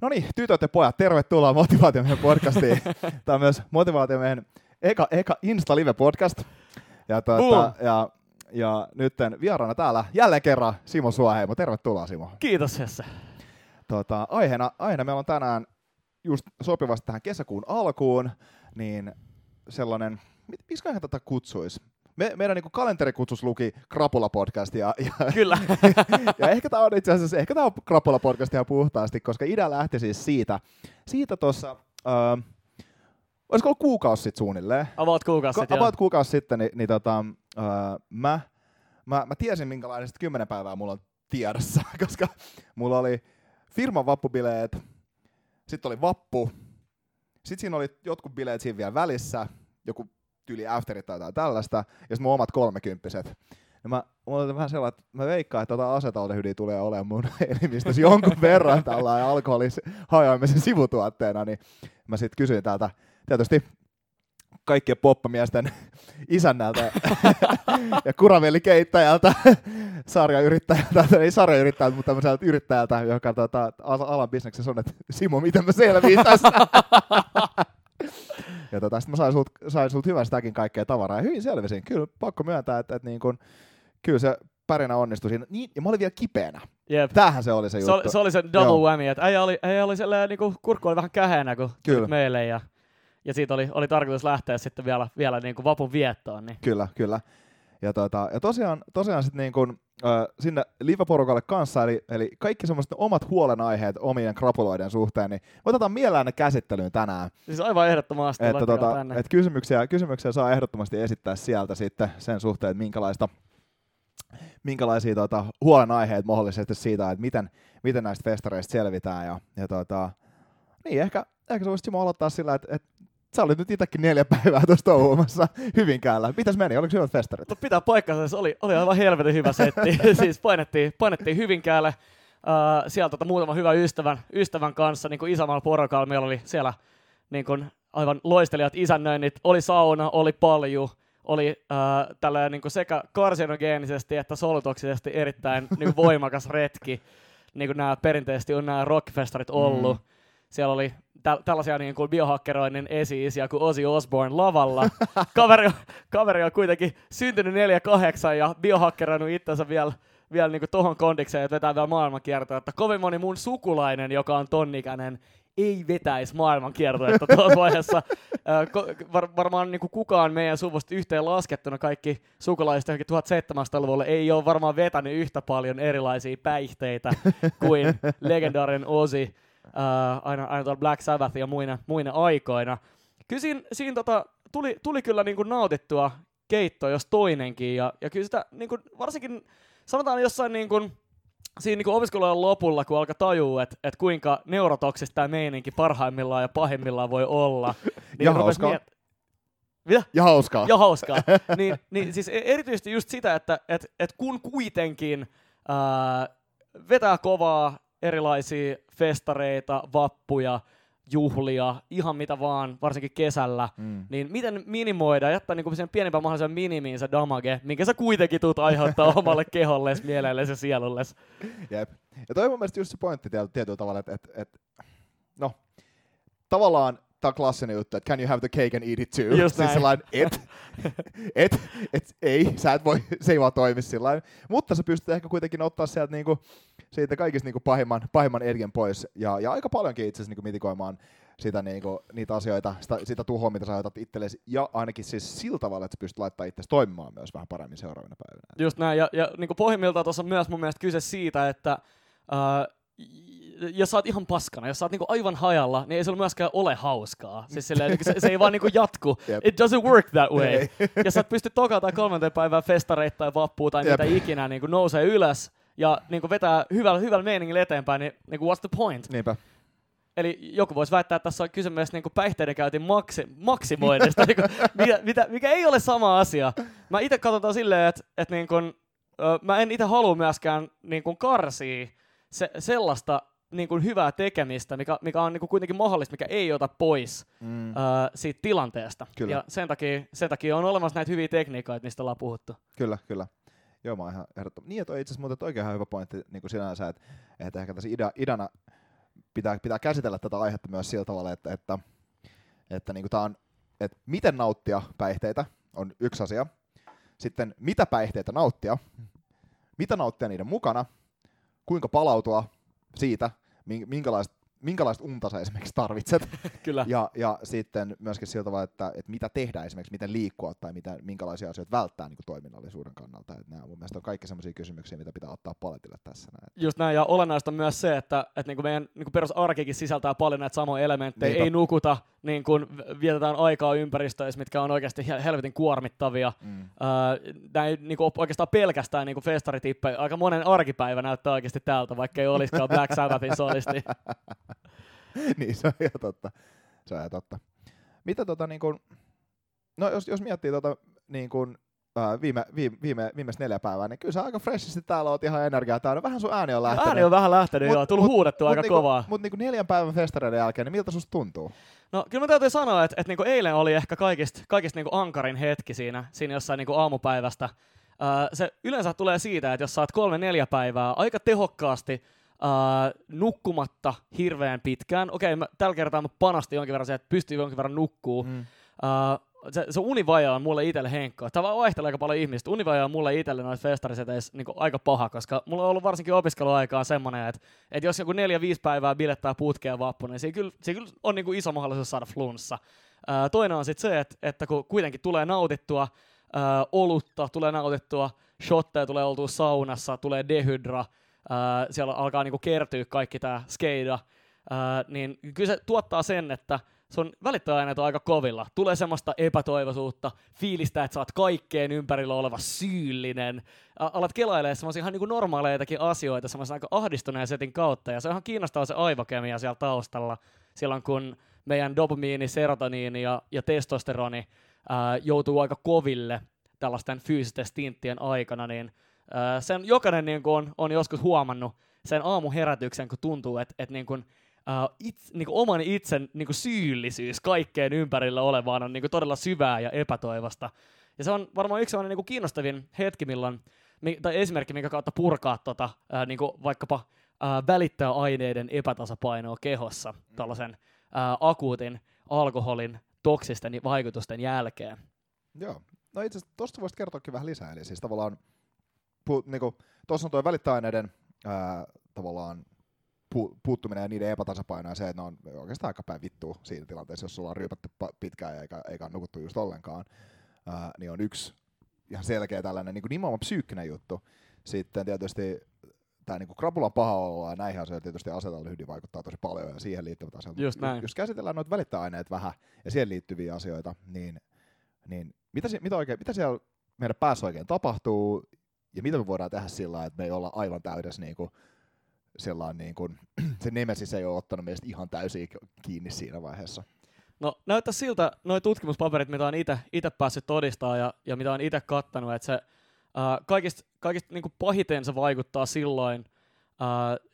No niin, tytöt ja pojat, tervetuloa Motivaatiomiehen podcastiin. Tämä on myös Motivaatiomiehen eka, eka Insta Live podcast. Ja, tuota, ja, ja nyt vieraana täällä jälleen kerran Simo Suoheimo. Tervetuloa Simo. Kiitos Jesse. Tuota, aiheena, aiheena meillä on tänään just sopivasti tähän kesäkuun alkuun, niin sellainen, miksi tätä kutsuisi? Me, meidän niin kalenterikutsus luki Krapula-podcast. Ja, ja, Kyllä. ja ehkä tämä on itse asiassa, ehkä tämä on Krapula-podcast ihan puhtaasti, koska idea lähti siis siitä, siitä tuossa, äh, olisiko ollut kuukausi sitten suunnilleen? About kuukausi sitten, About kuukausi sitten, niin, niin tota, äh, mä, mä, mä tiesin minkälainen sitten kymmenen päivää mulla on tiedossa, koska mulla oli firman vappubileet, sitten oli vappu, sitten siinä oli jotkut bileet siinä vielä välissä, joku tyyli afterit tai jotain tällaista, ja sitten mun omat kolmekymppiset. Ja mä, mulla oli vähän sellainen, että mä veikkaan, että tota asetaldehydiä tulee olemaan mun elimistössä jonkun verran tällä alkoholin hajoamisen sivutuotteena, niin mä sitten kysyin täältä tietysti kaikkien poppamiesten isännältä ja kuravellikeittäjältä, sarjayrittäjältä, ei sarjayrittäjältä, mutta tämmöiseltä yrittäjältä, joka tota, alan bisneksessä on, että Simo, miten mä selviin tässä? Ja tota, sitten mä sain sulta sain sult hyvän sitäkin kaikkea tavaraa. Ja hyvin selvisin. Kyllä pakko myöntää, että, että niin kun, kyllä se pärinä onnistui siinä. Niin, ja mä olin vielä kipeänä. Jep. Tämähän se oli se, se juttu. Oli, se oli se double Joo. whammy, että äijä oli, äijä oli sellainen, niin kuin, kurkku oli vähän käheenä, kun kyllä. meille. Ja, ja siitä oli, oli tarkoitus lähteä sitten vielä, vielä niin kuin vapun viettoon. Niin. Kyllä, kyllä. Ja, tota, ja tosiaan, tosiaan sitten niin kuin, äh, sinne live-porukalle kanssa, eli, eli kaikki semmoiset omat huolenaiheet omien krapuloiden suhteen, niin otetaan mielellään ne käsittelyyn tänään. Siis aivan ehdottomasti. Että, tota, että kysymyksiä, kysymyksiä saa ehdottomasti esittää sieltä sitten sen suhteen, että minkälaista minkälaisia tota, huolenaiheet mahdollisesti siitä, että miten, miten näistä festareista selvitään. Ja, ja tota, niin ehkä, ehkä se voisi aloittaa sillä, että, että Sä olit nyt itsekin neljä päivää tuossa touhuumassa Hyvinkäällä. Mitäs meni? Oliko hyvät festarit? No pitää paikkansa, se oli, oli aivan helvetin hyvä setti. siis painettiin, painettiin Hyvinkäälle. Uh, sieltä tota, muutama hyvä ystävän, ystävän kanssa, niin kuin porokalla. Meillä oli siellä niin kuin, aivan loistelijat isännöinnit. Oli sauna, oli palju, oli uh, tällä, niin kuin sekä karsinogeenisesti että solutoksisesti erittäin niin kuin voimakas retki, niin kuin nämä perinteisesti on nämä rockfestarit ollut. Mm. Siellä oli tä- tällaisia niin kuin biohakkeroinnin esi-isiä kuin Ozzy Osbourne lavalla. kaveri, kaveri on kuitenkin syntynyt 4-8 ja biohakkeroinut itsensä vielä vielä niin tohon kondikseen, että vetää vielä maailmankiertoa, että kovin moni mun sukulainen, joka on tonnikäinen, ei vetäisi maailmankiertoa tuossa vaiheessa. Var, varmaan niin kuin kukaan meidän suvusta yhteen laskettuna kaikki sukulaiset johonkin 1700-luvulle ei ole varmaan vetänyt yhtä paljon erilaisia päihteitä kuin legendaarinen Ozzy uh, aina, aina tuolla Black Sabbath ja muina, muina aikoina. Kyllä siinä, siinä tota, tuli, tuli kyllä niin kuin nautittua keitto, jos toinenkin, ja, ja kyllä sitä niin kuin, varsinkin sanotaan jossain niin kuin, siinä niin opiskelujen lopulla, kun alkaa tajua, että et kuinka neurotoksista tämä meininki parhaimmillaan ja pahimmillaan voi olla. Niin ja hauskaa. Miet- mitä? Ja hauskaa. Ja hauskaa. niin, niin siis e- erityisesti just sitä, että et, et kun kuitenkin ää, vetää kovaa erilaisia festareita, vappuja, juhlia, ihan mitä vaan, varsinkin kesällä, Mm. niin miten minimoida, jättää niinku sen pienimpään mahdollisen minimiin se damage, minkä sä kuitenkin tuut aiheuttaa omalle keholles, mielelles ja sielulles. Jep. Ja toi on mun mielestä just se pointti tiet- tietyllä tavalla, että et, et, no, tavallaan tämä on klassinen juttu, että can you have the cake and eat it too? Just siis sellainen, et, et, et, ei, sä et voi, se ei vaan toimi sillä Mutta sä pystyt ehkä kuitenkin ottaa sieltä niinku, siitä kaikista niinku pahimman, pahimman ergen pois. Ja, ja aika paljonkin itse asiassa niinku mitikoimaan sitä, niinku, niitä asioita, sitä, sitä tuhoa, mitä sä aiheutat itsellesi. Ja ainakin siis sillä tavalla, että sä pystyt laittamaan itsesi toimimaan myös vähän paremmin seuraavina päivinä. Just näin, ja, ja niin pohjimmiltaan tuossa on myös mun mielestä kyse siitä, että uh, jos sä oot ihan paskana, jos sä oot niinku aivan hajalla, niin ei sulla myöskään ole hauskaa. Siis silleen, niinku se, se ei vaan niinku jatku. Jep. It doesn't work that way. Ei. jos sä et pysty tokaa tai kolmanteen päivään festareita tai vappua tai Jep. mitä ikinä niinku nousee ylös ja niinku vetää hyvällä, hyvällä meiningillä eteenpäin, niin niinku what's the point? Niinpä. Eli joku voisi väittää, että tässä on kyse myös niinku päihteiden käytin maksi, maksimoinnista, niinku, mikä, mitä, mikä ei ole sama asia. Mä itse katsotaan silleen, että et niinku, ö, mä en itse halua myöskään niinku karsia se, sellaista niinku hyvää tekemistä, mikä, mikä on niinku kuitenkin mahdollista, mikä ei ota pois Mm. ö, siitä tilanteesta. Kyllä. Ja sen takia, sen takia on olemassa näitä hyviä tekniikoita, mistä ollaan puhuttu. Kyllä, kyllä. Joo, mä oon ihan ehdottom. Niin, että toi itse asiassa muuten oikein hyvä pointti niin kuin sinänsä, että, että ehkä tässä ida, idana pitää, pitää käsitellä tätä aihetta myös sillä tavalla, että, että, että niin kuin tää on, että miten nauttia päihteitä on yksi asia. Sitten mitä päihteitä nauttia, mitä nauttia niiden mukana, kuinka palautua siitä, min- minkälaista, minkälaista unta sä esimerkiksi tarvitset. Kyllä. Ja, ja sitten myöskin sillä tavalla, että, että mitä tehdä esimerkiksi, miten liikkua tai mitä, minkälaisia asioita välttää niin kuin toiminnallisuuden kannalta. Että nämä mun mielestä on kaikki sellaisia kysymyksiä, mitä pitää ottaa paletille tässä. Näin. Just näin, ja olennaista on myös se, että, että niinku meidän niinku perusarkikin sisältää paljon näitä samoja elementtejä. Niinpä. Ei nukuta, niin kun vietetään aikaa ympäristöissä, mitkä on oikeasti hel- helvetin kuormittavia. Mm. Öö, näin niinku oikeastaan pelkästään niinku festaritippejä. Aika monen arkipäivä näyttää oikeasti tältä, vaikka ei olisikaan Black Sabbathin solisti. niin, se on ihan totta. Se on ihan totta. Mitä tota niin kuin, no jos, jos miettii tota niin kuin, ää, viime, viime, viime, viimeistä neljä päivää, niin kyllä sä aika freshisti täällä oot ihan energiaa täynnä. Vähän sun ääni on lähtenyt. Ääni on vähän lähtenyt, Mut- joo. Tullut mut- huudettua mut aika niinku, kovaa. Mutta niinku neljän päivän festareiden jälkeen, niin miltä susta tuntuu? No kyllä mä täytyy sanoa, että, että niinku eilen oli ehkä kaikista, kaikista niinku ankarin hetki siinä, siinä jossain niinku aamupäivästä. Se yleensä tulee siitä, että jos saat kolme neljä päivää aika tehokkaasti öö, nukkumatta hirveän pitkään. Okei, mä, tällä kertaa mä panastin jonkin verran se, että pystyy jonkin verran nukkuu. Mm. Öö, se, se univaja on mulle itselle henkkoa. Tämä vaihtelee aika paljon ihmistä. Univaja on mulle itselle noissa festariseteissä niin aika paha, koska mulla on ollut varsinkin opiskeluaikaan semmoinen, että, että jos joku neljä, viisi päivää bilettää putkea vappu, niin siinä kyllä, siinä kyllä on niin kuin iso mahdollisuus saada flunssa. Ää, toinen on sitten se, että, että kun kuitenkin tulee nautittua ää, olutta, tulee nautittua shotteja, tulee oltua saunassa, tulee dehydra, ää, siellä alkaa niinku kertyä kaikki tämä skeida, ää, niin kyllä se tuottaa sen, että sun välittäjäaineet on aika kovilla. Tulee semmoista epätoivoisuutta, fiilistä, että sä oot kaikkeen ympärillä oleva syyllinen. Alat kelailemaan semmoisia ihan niinku normaaleitakin asioita semmoisen aika ahdistuneen setin kautta. Ja se on ihan kiinnostavaa se aivokemia siellä taustalla. Silloin kun meidän dopamiini, serotoniini ja, ja testosteroni ää, joutuu aika koville tällaisten fyysisten stinttien aikana, niin sen jokainen niin kuin on, on joskus huomannut sen aamuherätyksen, kun tuntuu, että, että niin kuin, ää, it, niin kuin oman itsen niin kuin syyllisyys kaikkeen ympärillä olevaan on niin kuin todella syvää ja epätoivosta. Ja se on varmaan yksi niin kuin kiinnostavin hetki, milloin, mi- tai esimerkki, minkä kautta purkaa tota, ää, niin kuin vaikkapa ää, välittäjäaineiden epätasapainoa kehossa tällaisen ää, akuutin alkoholin toksisten vaikutusten jälkeen. Joo. No itse asiassa tuosta voisit kertoakin vähän lisää. Eli siis tavallaan, niinku, tuossa on tuo välittäaineiden ää, tavallaan pu, puuttuminen ja niiden epätasapaino ja se, että ne on oikeastaan aika päin vittua siinä tilanteessa, jos ollaan ryypätty pa- pitkään eikä, eikä ole nukuttu just ollenkaan, ää, niin on yksi ihan selkeä tällainen niin nimenomaan psyykkinen juttu. Sitten tietysti tämä niin krapulan paha olo ja näihin asioihin tietysti asetallyhdi vaikuttaa tosi paljon ja siihen liittyvät asiat. Just näin. Jos käsitellään noita välittäaineet vähän ja siihen liittyviä asioita, niin, niin mitä, mitä, oikein, mitä siellä meidän päässä oikein tapahtuu ja mitä me voidaan tehdä sillä että me ei olla aivan täydessä niin kuin, sellainen niin kuin, se Nemesis ei ole ottanut meistä ihan täysin kiinni siinä vaiheessa. No näyttää siltä, nuo tutkimuspaperit, mitä on itse päässyt todistaa ja, ja mitä on itse kattanut, että se ää, kaikista, kaikista niin pahiten se vaikuttaa silloin,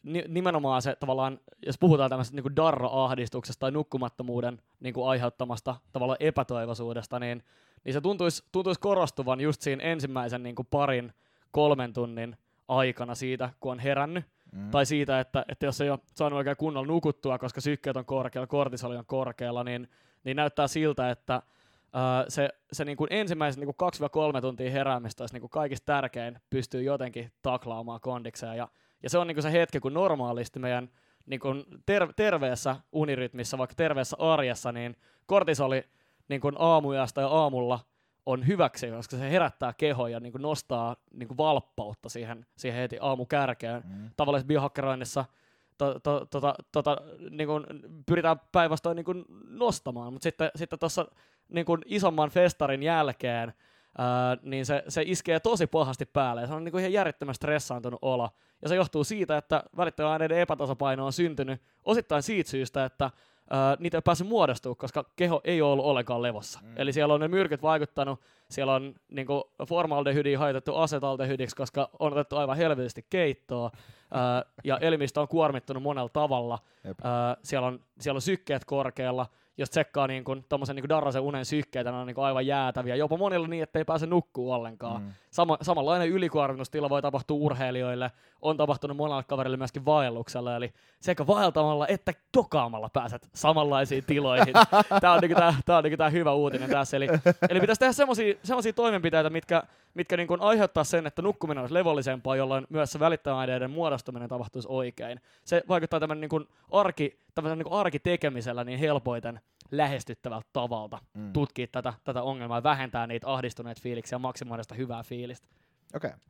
ni- nimenomaan se tavallaan, jos puhutaan tämmöisestä niin darra-ahdistuksesta tai nukkumattomuuden niin aiheuttamasta tavallaan epätoivoisuudesta, niin, niin se tuntuisi, tuntuisi korostuvan just siinä ensimmäisen niin parin, kolmen tunnin aikana siitä, kun on herännyt, mm. tai siitä, että, että jos ei ole saanut oikein kunnolla nukuttua, koska sykkeet on korkealla, kortisoli on korkealla, niin, niin näyttää siltä, että Uh, se, se niin kuin ensimmäiset niin kuin 2-3 tuntia heräämistä olisi niin kuin kaikista tärkein pystyy jotenkin taklaamaan kondikseen. Ja, ja se on niin kuin se hetki, kun normaalisti meidän niin kuin ter- terveessä unirytmissä, vaikka terveessä arjessa, niin kortisoli niin kuin aamujasta ja aamulla on hyväksi, koska se herättää kehoa ja niin kuin nostaa niin kuin valppautta siihen, siihen heti aamukärkeen. Mm. Tavallisessa biohakkeroinnissa to, to, to, to, to, niin kuin pyritään päinvastoin niin kuin nostamaan, mutta sitten sitten tuossa niin kuin isomman festarin jälkeen ää, niin se, se iskee tosi pahasti päälle ja se on niin kuin ihan järjettömän stressaantunut olo. Ja se johtuu siitä, että välittäjäaineiden epätasapaino on syntynyt osittain siitä syystä, että Uh, niitä ei päässyt muodostumaan, koska keho ei ole ollut ollenkaan levossa. Mm. Eli siellä on ne myrkyt vaikuttanut, siellä on niin kuin, formaldehydiä haitettu asetaldehydiksi, koska on otettu aivan helvetisti keittoa, uh, ja elimistö on kuormittunut monella tavalla. Uh, siellä, on, siellä on sykkeet korkealla, jos tsekkaa niin kuin, tommosen niin Darrasen unen sykkeitä, ne on niin kuin aivan jäätäviä. Jopa monilla niin, että ei pääse nukkuu ollenkaan. Mm. Sama, samanlainen ylikuormitustila voi tapahtua urheilijoille, on tapahtunut monelle kaverille myöskin vaelluksella, eli sekä vaeltamalla että tokaamalla pääset samanlaisiin tiloihin. tämä on, niin tämä, tämä on niin tämä hyvä uutinen tässä. Eli, eli pitäisi tehdä semmoisia toimenpiteitä, mitkä, mitkä niin kuin aiheuttaa sen, että nukkuminen olisi levollisempaa, jolloin myös se välittämäaineiden muodostuminen tapahtuisi oikein. Se vaikuttaa tämän niin kuin arki, tämän niin arkitekemisellä niin helpoiten lähestyttävältä tavalta mm. tutkia tätä, tätä ongelmaa ja vähentää niitä ahdistuneita fiiliksiä ja maksimoida sitä hyvää fiilistä. Okei. Okay.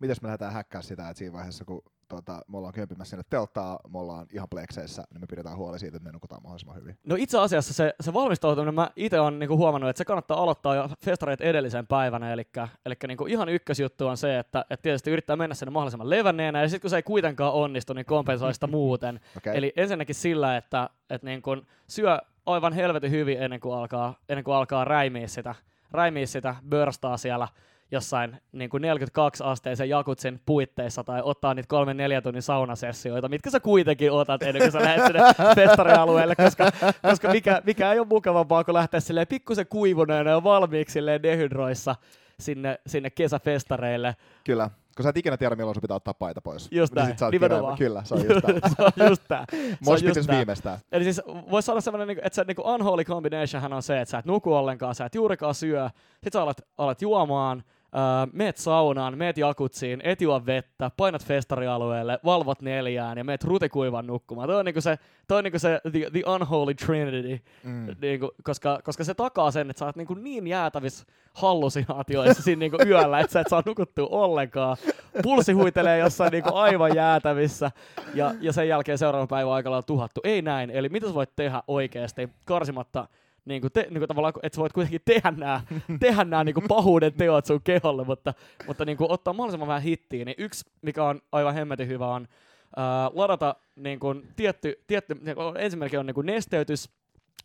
Mitäs me lähdetään häkkää sitä, että siinä vaiheessa, kun tota, me ollaan kömpimässä sinne telttaa, me ollaan ihan plekseissä, niin me pidetään huoli siitä, että me nukutaan mahdollisimman hyvin. No itse asiassa se, se valmistautuminen, mä itse olen niinku huomannut, että se kannattaa aloittaa jo festareet edellisen päivänä, eli, eli niinku ihan ykkösjuttu on se, että, että tietysti yrittää mennä sinne mahdollisimman levänneenä, ja sitten kun se ei kuitenkaan onnistu, niin kompensoi sitä muuten. okay. Eli ensinnäkin sillä, että, että niin kun syö aivan helvetin hyvin ennen kuin alkaa, ennen kuin alkaa räimiä sitä, räimiä sitä börstaa siellä jossain niin kuin 42 asteisen jakutsin puitteissa tai ottaa niitä kolme neljä tunnin saunasessioita, mitkä sä kuitenkin otat ennen kuin sä lähdet sinne festarialueelle, koska, koska mikä, mikä ei ole mukavampaa kuin lähteä silleen pikkusen kuivuneena ja valmiiksi silleen dehydroissa sinne, sinne kesäfestareille. Kyllä. Kun sä et ikinä tiedä, milloin sun pitää ottaa paita pois. Just niin näin, nimenomaan. Kyllä, se on just tää. se on just tää. Mosh viimeistään. Eli siis voisi sanoa semmoinen, niinku, että se niinku unholy combination on se, että sä et nuku ollenkaan, sä et juurikaan syö, sit sä alat, alat juomaan, Uh, meet saunaan, meet jakutsiin, et juo vettä, painat festarialueelle, valvot neljään ja meet rutikuivan nukkumaan. Toi on niinku se, toi on niinku se the, the unholy trinity, mm. niinku, koska, koska se takaa sen, että sä oot niinku niin jäätävissä hallusinaatioissa siinä niinku yöllä, että sä et saa nukuttua ollenkaan. Pulssi huitelee jossain niinku aivan jäätävissä ja, ja sen jälkeen seuraavan päivän aikana on tuhattu. Ei näin, eli mitä sä voit tehdä oikeasti karsimatta niin kuin te, niin kuin tavallaan, että sä voit kuitenkin tehdä nämä, tehdä nämä niin kuin pahuuden teot sun keholle, mutta, mutta niin kuin ottaa mahdollisimman vähän hittiä, niin yksi, mikä on aivan hemmetin hyvä, on uh, ladata niin kuin tietty, tietty niin ensimmäinen on niin kuin nesteytys,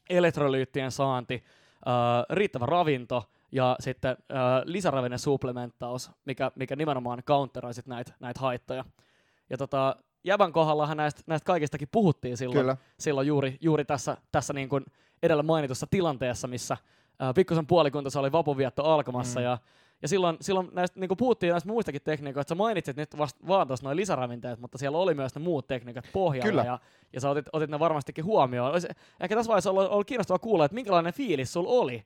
elektrolyyttien saanti, uh, riittävä ravinto, ja sitten uh, lisäravinen supplementtaus, mikä, mikä nimenomaan counteroi näitä näitä haittoja. Ja tota, Jävän kohdallahan näistä, näistä kaikistakin puhuttiin silloin, Kyllä. silloin juuri, juuri tässä, tässä niin kuin edellä mainitussa tilanteessa, missä ää, pikkusen puolikunta oli vapuvietto alkamassa mm. ja ja silloin, silloin näistä, niin puhuttiin näistä muistakin tekniikoista, sä mainitsit nyt vasta vaan tuossa noin lisäravinteet, mutta siellä oli myös ne muut tekniikat pohjalla, Kyllä. ja, ja sä otit, otit ne varmastikin huomioon. Olisi, ehkä tässä vaiheessa ollut, ollut kiinnostavaa kuulla, että minkälainen fiilis sulla oli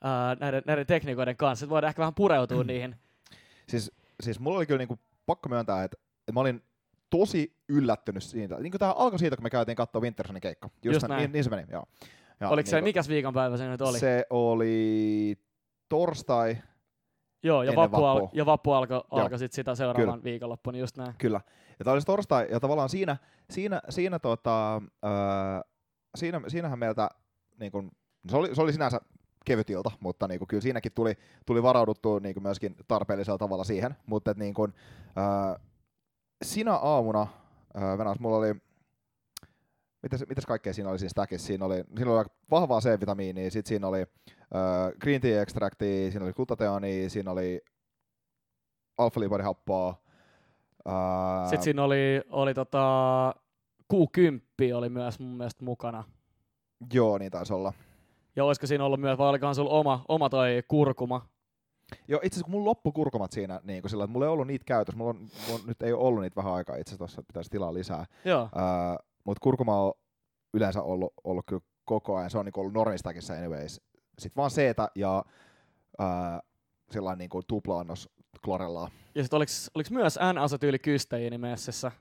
ää, näiden, näiden tekniikoiden kanssa, että voidaan ehkä vähän pureutua niihin. Siis, siis mulla oli kyllä niinku pakko myöntää, että, että mä olin tosi yllättynyt siitä. Niin kuin tämä alkoi siitä, kun me käytiin katsoa Wintersonin keikka. Just, Just näin. Niin, niin se meni, joo. Ja, Oliko niin se, mikäs viikonpäivä se nyt oli? Se oli torstai, Joo, ja vappu, al- ja vappu alkoi alko sitten sitä seuraavan Kyllä. viikonloppuna, just näin. Kyllä. Ja tämä oli torstai, ja tavallaan siinä, siinä, siinä, tota, öö, siinä, siinähän meiltä, niin kun, se, oli, se oli sinänsä kevyt ilta, mutta niin kuin, kyllä siinäkin tuli, tuli varauduttu niin kuin myöskin tarpeellisella tavalla siihen, mutta et, niin kuin, öö, sinä aamuna, öö, Venäjäs, mulla oli, mitäs, mitäs kaikkea siinä oli siinä stackissa? Siinä oli, siinä oli vahvaa C-vitamiinia, sitten siinä oli öö, green tea extractia, siinä oli glutateonia, siinä oli alfa happoa, Uh, Sitten siinä oli, oli tota, Q10 oli myös mun mielestä mukana. Joo, niin taisi olla. Ja olisiko siinä ollut myös, vai olikohan sulla oma, oma toi kurkuma? Joo, itse asiassa kun mulla loppu kurkumat siinä, niin sillä, että mulla ei ollut niitä käytössä, mulla, on, mulla nyt ei ole ollut niitä vähän aikaa, itse asiassa pitäisi tilaa lisää. Joo. Uh, Mutta kurkuma on yleensä ollut, ollut kyllä koko ajan, se on niin ollut normistakissa anyways. Sitten vaan seetä ja uh, sellainen niin kuin tupla-annos klorellaa. Ja sitten oliks, oliks myös N-asetyyli kysteiini messissä?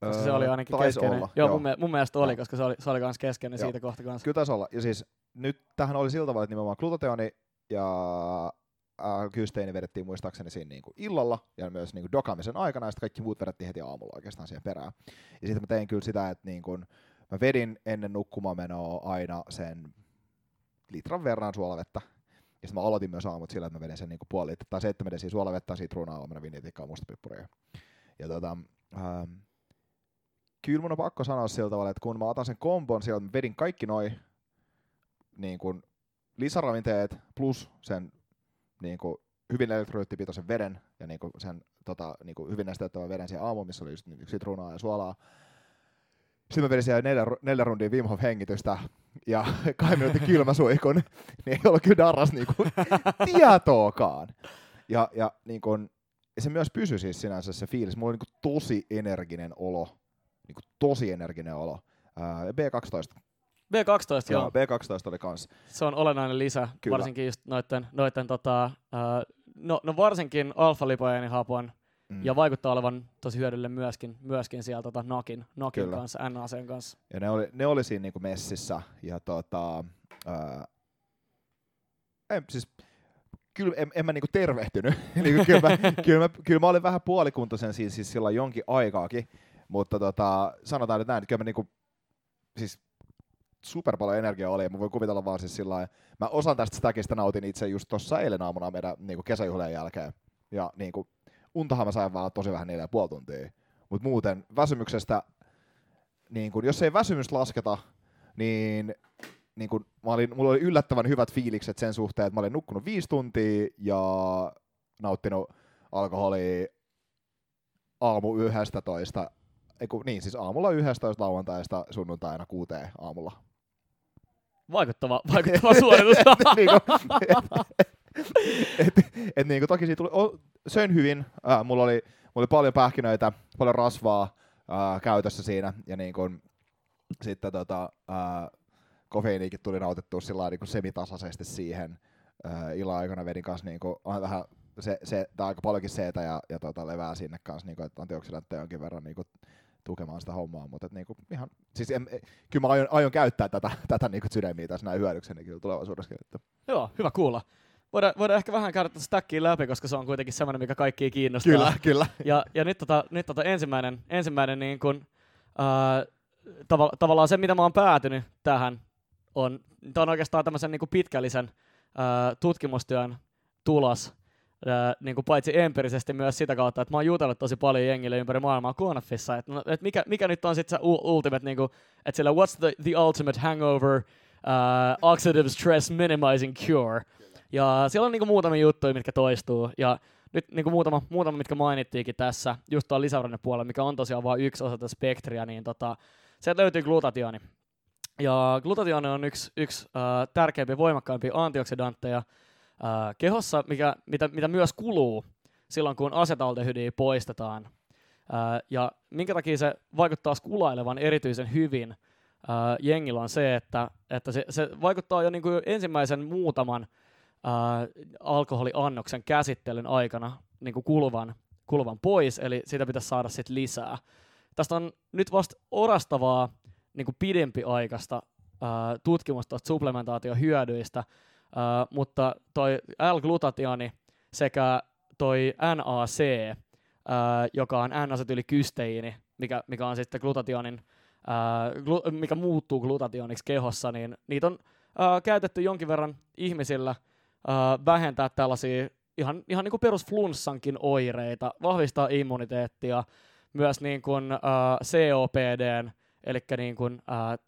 Koska se Öö, oli ainakin taisi keskeinen. Olla, joo, Mun, mie- mun mielestä oli, Joo. koska se oli, se oli kans keskeinen Joo. siitä kohta kanssa. Kyllä taisi olla. Ja siis nyt tähän oli sillä tavalla, että nimenomaan glutateoni ja äh, kyysteini vedettiin muistaakseni siinä niin kuin illalla ja myös niin kuin dokaamisen aikana, ja sitten kaikki muut vedettiin heti aamulla oikeastaan siihen perään. Ja sitten mä tein kyllä sitä, että niin kuin, mä vedin ennen nukkumaan menoa aina sen litran verran suolavettä. Ja sitten mä aloitin myös aamut sillä, että mä vedin sen niin kuin puoli litraa tai seitsemän desiä suolavettä, sitruunaa, omena, vinjetikkaa, mustapippuria. Ja tota, ähm, kyllä mun on pakko sanoa sillä tavalla, että kun mä otan sen kombon sieltä, mä vedin kaikki noi niin kuin lisäravinteet plus sen niin kuin hyvin elektrolyyttipitoisen veden ja niin kuin sen tota, niin kuin hyvin nesteyttävän veden siihen aamuun, missä oli just niin sitruunaa ja suolaa. Sitten mä vedin siellä neljä, neljä rundia Wim Hof hengitystä ja kahden minuutin kylmäsuihkun, niin ei ollut kyllä darras niin kuin tietoakaan. Ja, ja, niin kuin, ja se myös pysyi siis sinänsä se fiilis. Mulla oli niin kuin tosi energinen olo. Niin kuin tosi energinen olo. Ää, B12. B12, joo. Joo, B12 oli kans. Se on olennainen lisä, Kyllä. varsinkin just noitten, noitten tota, ää, no, no varsinkin alfa-lipojenihapon, Mm. ja vaikuttaa olevan tosi hyödyllinen myöskin, myöskin siellä tota Nakin, Nakin Kyllä. kanssa, NACn kanssa. Ja ne oli, ne oli siinä niinku messissä. Ja tota, ää, en, siis, kyllä en, en mä niinku tervehtynyt. niinku, kyllä, mä, kyllä, mä, kyllä mä olin vähän puolikuntoisen siis, siis silloin jonkin aikaakin. Mutta tota, sanotaan nyt näin, että kyllä mä niinku, siis super paljon energiaa oli. Ja mä voin kuvitella vaan siis sillä Mä osan tästä stackista nautin itse just tuossa eilen aamuna meidän niinku kesäjuhlien jälkeen. Ja niinku, untahan mä sain vaan tosi vähän neljä puoli tuntia. Mutta muuten väsymyksestä, niin kun, jos ei väsymys lasketa, niin, niin kun, mä olin, mulla oli yllättävän hyvät fiilikset sen suhteen, että mä olin nukkunut viisi tuntia ja nauttinut alkoholia aamu 11, eiku, niin siis aamulla 11 lauantaista sunnuntaina kuuteen aamulla. Vaikuttava, vaikuttava suoritus. niinku, et, et, et, niinku, toki siitä tuli, o, söin hyvin, äh, mulla, oli, mulla oli paljon pähkinöitä, paljon rasvaa äh, käytössä siinä, ja niinku, sitten tota, äh, kofeiiniikin tuli nautittua sillä lailla niinku semitasaisesti siihen. Äh, illan aikana vedin kanssa niinku, on vähän se, se, tai aika paljonkin seetä ja, ja tota, levää sinne kanssa, niinku, että antioksidantteja jonkin verran niinku, tukemaan sitä hommaa, mutta et niinku, ihan, siis en, e- kyllä mä aion, aion käyttää tätä, tätä niinku sydämiä tässä näin hyödykseni kyllä tulevaisuudessakin. Että. Joo, hyvä kuulla. Voidaan, voidaan ehkä vähän käydä stackia läpi, koska se on kuitenkin semmoinen, mikä kaikkia kiinnostaa. Kyllä, kyllä. Ja, ja nyt, tota, nyt tota ensimmäinen, ensimmäinen niin kun, ää, tava, tavallaan se, mitä mä oon päätynyt tähän, on, on oikeastaan tämmöisen niin pitkällisen ää, tutkimustyön tulos, niin kuin paitsi empiirisesti myös sitä kautta, että mä oon jutellut tosi paljon jengille ympäri maailmaa Konafissa, että no, et mikä, mikä nyt on sitten se ultimate, niin kuin, että sillä what's the, the ultimate hangover uh, oxidative stress minimizing cure. Ja siellä on niinku muutamia juttuja, mitkä toistuu. Ja nyt niinku muutama, muutama, mitkä mainittiinkin tässä, just tuon lisäravinnepuolella, mikä on tosiaan vain yksi osa tätä spektriä, niin tota, sieltä löytyy glutationi. Ja glutationi on yksi, yksi äh, tärkeimpiä, voimakkaimpia antioksidantteja äh, kehossa, mikä, mitä, mitä myös kuluu silloin, kun asetaldehydiä poistetaan. Äh, ja minkä takia se vaikuttaa skulailevan erityisen hyvin äh, jengillä on se, että, että se, se vaikuttaa jo niin kuin ensimmäisen muutaman alkoholiannoksen käsittelyn aikana niin kuin kuluvan, kuluvan pois, eli sitä pitäisi saada sitten lisää. Tästä on nyt vasta orastavaa niin kuin pidempiaikaista tutkimusta tuosta supplementaatiohyödyistä, äh, mutta toi L-glutationi sekä toi NAC, äh, joka on N-asetyylikysteiini, mikä, mikä on sitten glutationin, äh, glu, mikä muuttuu glutationiksi kehossa, niin niitä on äh, käytetty jonkin verran ihmisillä äh, vähentää tällaisia ihan, ihan niin kuin perusflunssankin oireita, vahvistaa immuniteettia, myös niin kuin, äh, COPDn, eli niin kuin, äh,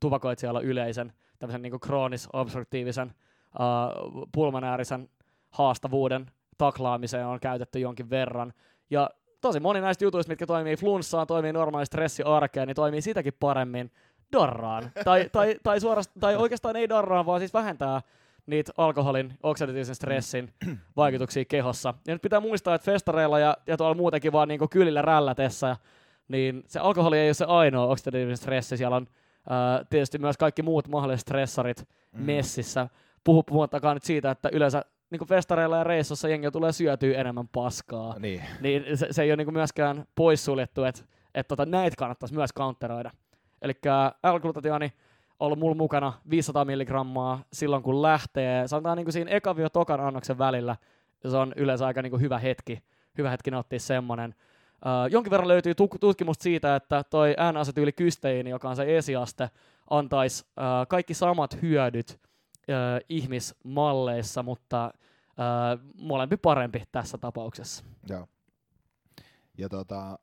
tupakoitsijalla yleisen tämmöisen niin kuin kroonis-obstruktiivisen äh, pulmonäärisen haastavuuden taklaamiseen on käytetty jonkin verran. Ja tosi moni näistä jutuista, mitkä toimii flunssaan, toimii normaali stressiarkeen, niin toimii sitäkin paremmin darraan. tai, tai, tai, suorastaan, tai oikeastaan ei darraan, vaan siis vähentää niitä alkoholin oksidatiivisen stressin vaikutuksia kehossa. Ja nyt pitää muistaa, että festareilla ja, ja tuolla muutenkin vaan niin kylillä rällätessä, niin se alkoholi ei ole se ainoa oksidatiivinen stressi. Siellä on ää, tietysti myös kaikki muut mahdolliset stressarit mm. messissä. Puhu, puhumattakaan nyt siitä, että yleensä niin festareilla ja reissossa jengi tulee syötyä enemmän paskaa. Niin. niin se, se ei ole niin myöskään poissuljettu, että et tota, näitä kannattaisi myös counteroida. Eli L-glutationi on ollut mulla mukana 500 milligrammaa silloin, kun lähtee. Sanotaan niin siinä ekan ja tokan annoksen välillä. Se on yleensä aika niin hyvä hetki, hyvä hetki nauttia semmonen. Uh, jonkin verran löytyy tutkimusta siitä, että toi N-asetyyli kysteiini, joka on se esiaste, antaisi uh, kaikki samat hyödyt uh, ihmismalleissa, mutta uh, molempi parempi tässä tapauksessa. Joo. Ja tota,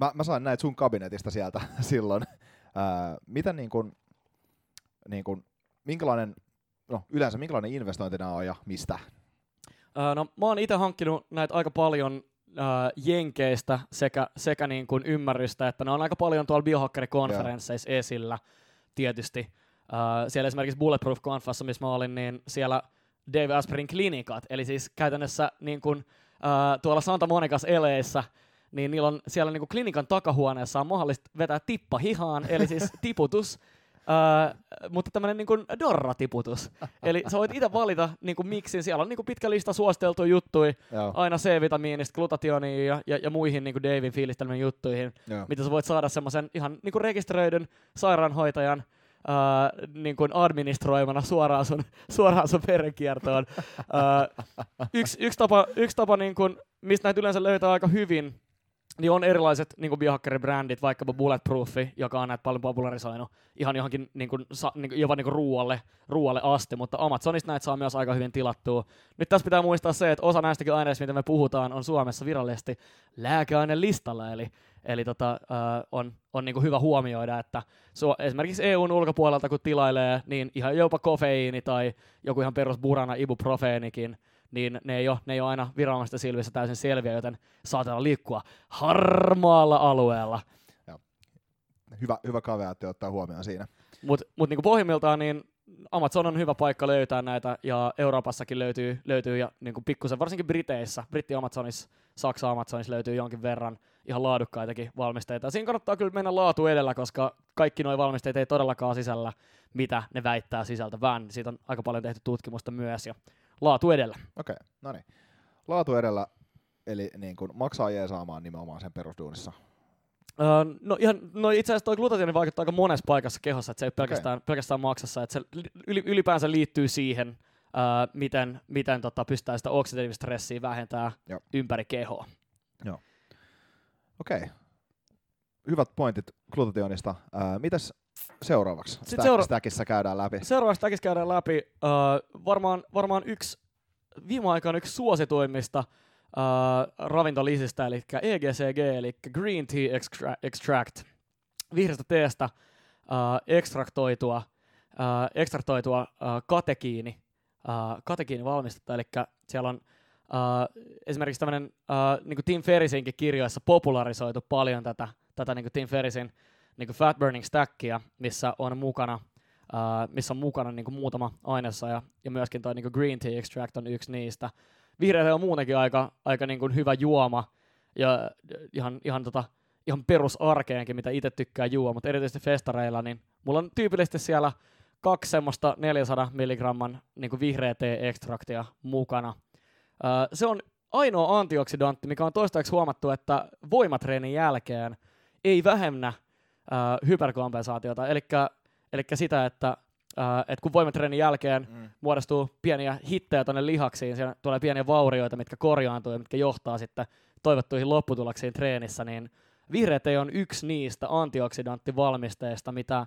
mä, mä sain näitä sun kabinetista sieltä silloin. Uh, mitä niin kun, niin kun, minkälainen, no yleensä minkälainen investointi nämä on ja mistä? Uh, no mä oon itse hankkinut näitä aika paljon jenkeistä sekä, sekä niin kuin ymmärrystä, että ne on aika paljon tuolla biohackerikonferensseissa yeah. esillä tietysti. Uh, siellä esimerkiksi Bulletproof Confassa, missä mä olin, niin siellä Dave Asperin klinikat, eli siis käytännössä niin kuin, uh, tuolla Santa Monicas eleissä, niin niillä on siellä niin klinikan takahuoneessa on mahdollista vetää tippa hihaan, eli siis tiputus, Uh, mutta tämmöinen niin Dorra-tiputus. Eli sä voit itse valita niin kuin miksi. Siellä on niin kuin pitkä lista suositeltuja juttuja, Joo. aina C-vitamiinista, glutationiin ja, ja, ja muihin niin kuin Davin fiilistelmien juttuihin, Joo. mitä sä voit saada semmoisen ihan niin kuin rekisteröidyn sairaanhoitajan uh, niin kuin administroimana suoraan sun, suoraan sun verenkiertoon. Yksi, yksi tapa, yksi tapa niin kuin, mistä näitä yleensä löytää aika hyvin, niin on erilaiset niin biohackeri-brändit, vaikkapa Bulletproofi, joka on näitä paljon popularisoinut ihan johonkin niin kuin, sa, niin kuin, jopa niin kuin ruoalle, ruoalle asti, mutta Amazonista näitä saa myös aika hyvin tilattua. Nyt tässä pitää muistaa se, että osa näistäkin aineista, mitä me puhutaan, on Suomessa virallisesti lääkeainelistalla, eli, eli tota, äh, on, on niin kuin hyvä huomioida, että so, esimerkiksi EUn ulkopuolelta kun tilailee, niin ihan jopa kofeiini tai joku ihan perus burana ibuprofeenikin, niin ne ei ole, ne ei ole aina viranomaisten silmissä täysin selviä, joten saatellaan liikkua harmaalla alueella. Joo. Hyvä, hyvä kaveaatti ottaa huomioon siinä. Mutta mut niinku pohjimmiltaan niin Amazon on hyvä paikka löytää näitä, ja Euroopassakin löytyy, löytyy ja niinku pikkusen, varsinkin Briteissä, Britti Amazonissa, Saksa Amazonissa löytyy jonkin verran ihan laadukkaitakin valmisteita. Siinä kannattaa kyllä mennä laatu edellä, koska kaikki nuo valmisteet ei todellakaan sisällä, mitä ne väittää sisältävän. Siitä on aika paljon tehty tutkimusta myös, ja laatu edellä. Okei, okay, no niin. Laatu edellä, eli niin kun maksaa saamaan nimenomaan sen perusduunissa. Öö, no, ihan, no itse asiassa tuo glutationi vaikuttaa aika monessa paikassa kehossa, että se ei ole pelkästään, okay. pelkästään maksassa, että se ylipäänsä liittyy siihen, öö, miten, miten tota, pystytään sitä oksidatiivista stressiä vähentämään Joo. ympäri kehoa. Joo. Okei. Okay. Hyvät pointit glutationista. Öö, mitäs seuraavaksi Sitten seura- Stackissa käydään läpi? Seuraavaksi Stackissa käydään läpi uh, varmaan, varmaan yksi viime aikoina yksi suosituimmista uh, ravintolisistä, eli EGCG, eli Green Tea extra- Extract. Vihreästä teestä uh, ekstraktoitua, uh, ekstraktoitua uh, katekiini, uh, katekiinivalmistetta, eli siellä on uh, esimerkiksi tämmöinen, uh, niin kuin Tim Ferrisinkin kirjoissa popularisoitu paljon tätä, tätä niin kuin Tim Ferrisin niin kuin fat burning stackia, missä on mukana, uh, missä on mukana niin kuin muutama aineessa ja, ja myöskin toi niin kuin green tea extract on yksi niistä. Vihreä on muutenkin aika, aika niin kuin hyvä juoma ja ihan, ihan, tota, ihan perusarkeenkin, mitä itse tykkää juo, mutta erityisesti festareilla, niin mulla on tyypillisesti siellä kaksi semmoista 400 milligramman niin kuin vihreä ekstraktia mukana. Uh, se on ainoa antioksidantti, mikä on toistaiseksi huomattu, että voimatreenin jälkeen ei vähennä äh, hyperkompensaatiota, eli sitä, että äh, et kun voimatreenin jälkeen mm. muodostuu pieniä hittejä tuonne lihaksiin, siellä tulee pieniä vaurioita, mitkä korjaantuu ja mitkä johtaa sitten toivottuihin lopputuloksiin treenissä, niin vihreät ei on yksi niistä antioksidanttivalmisteista, mitä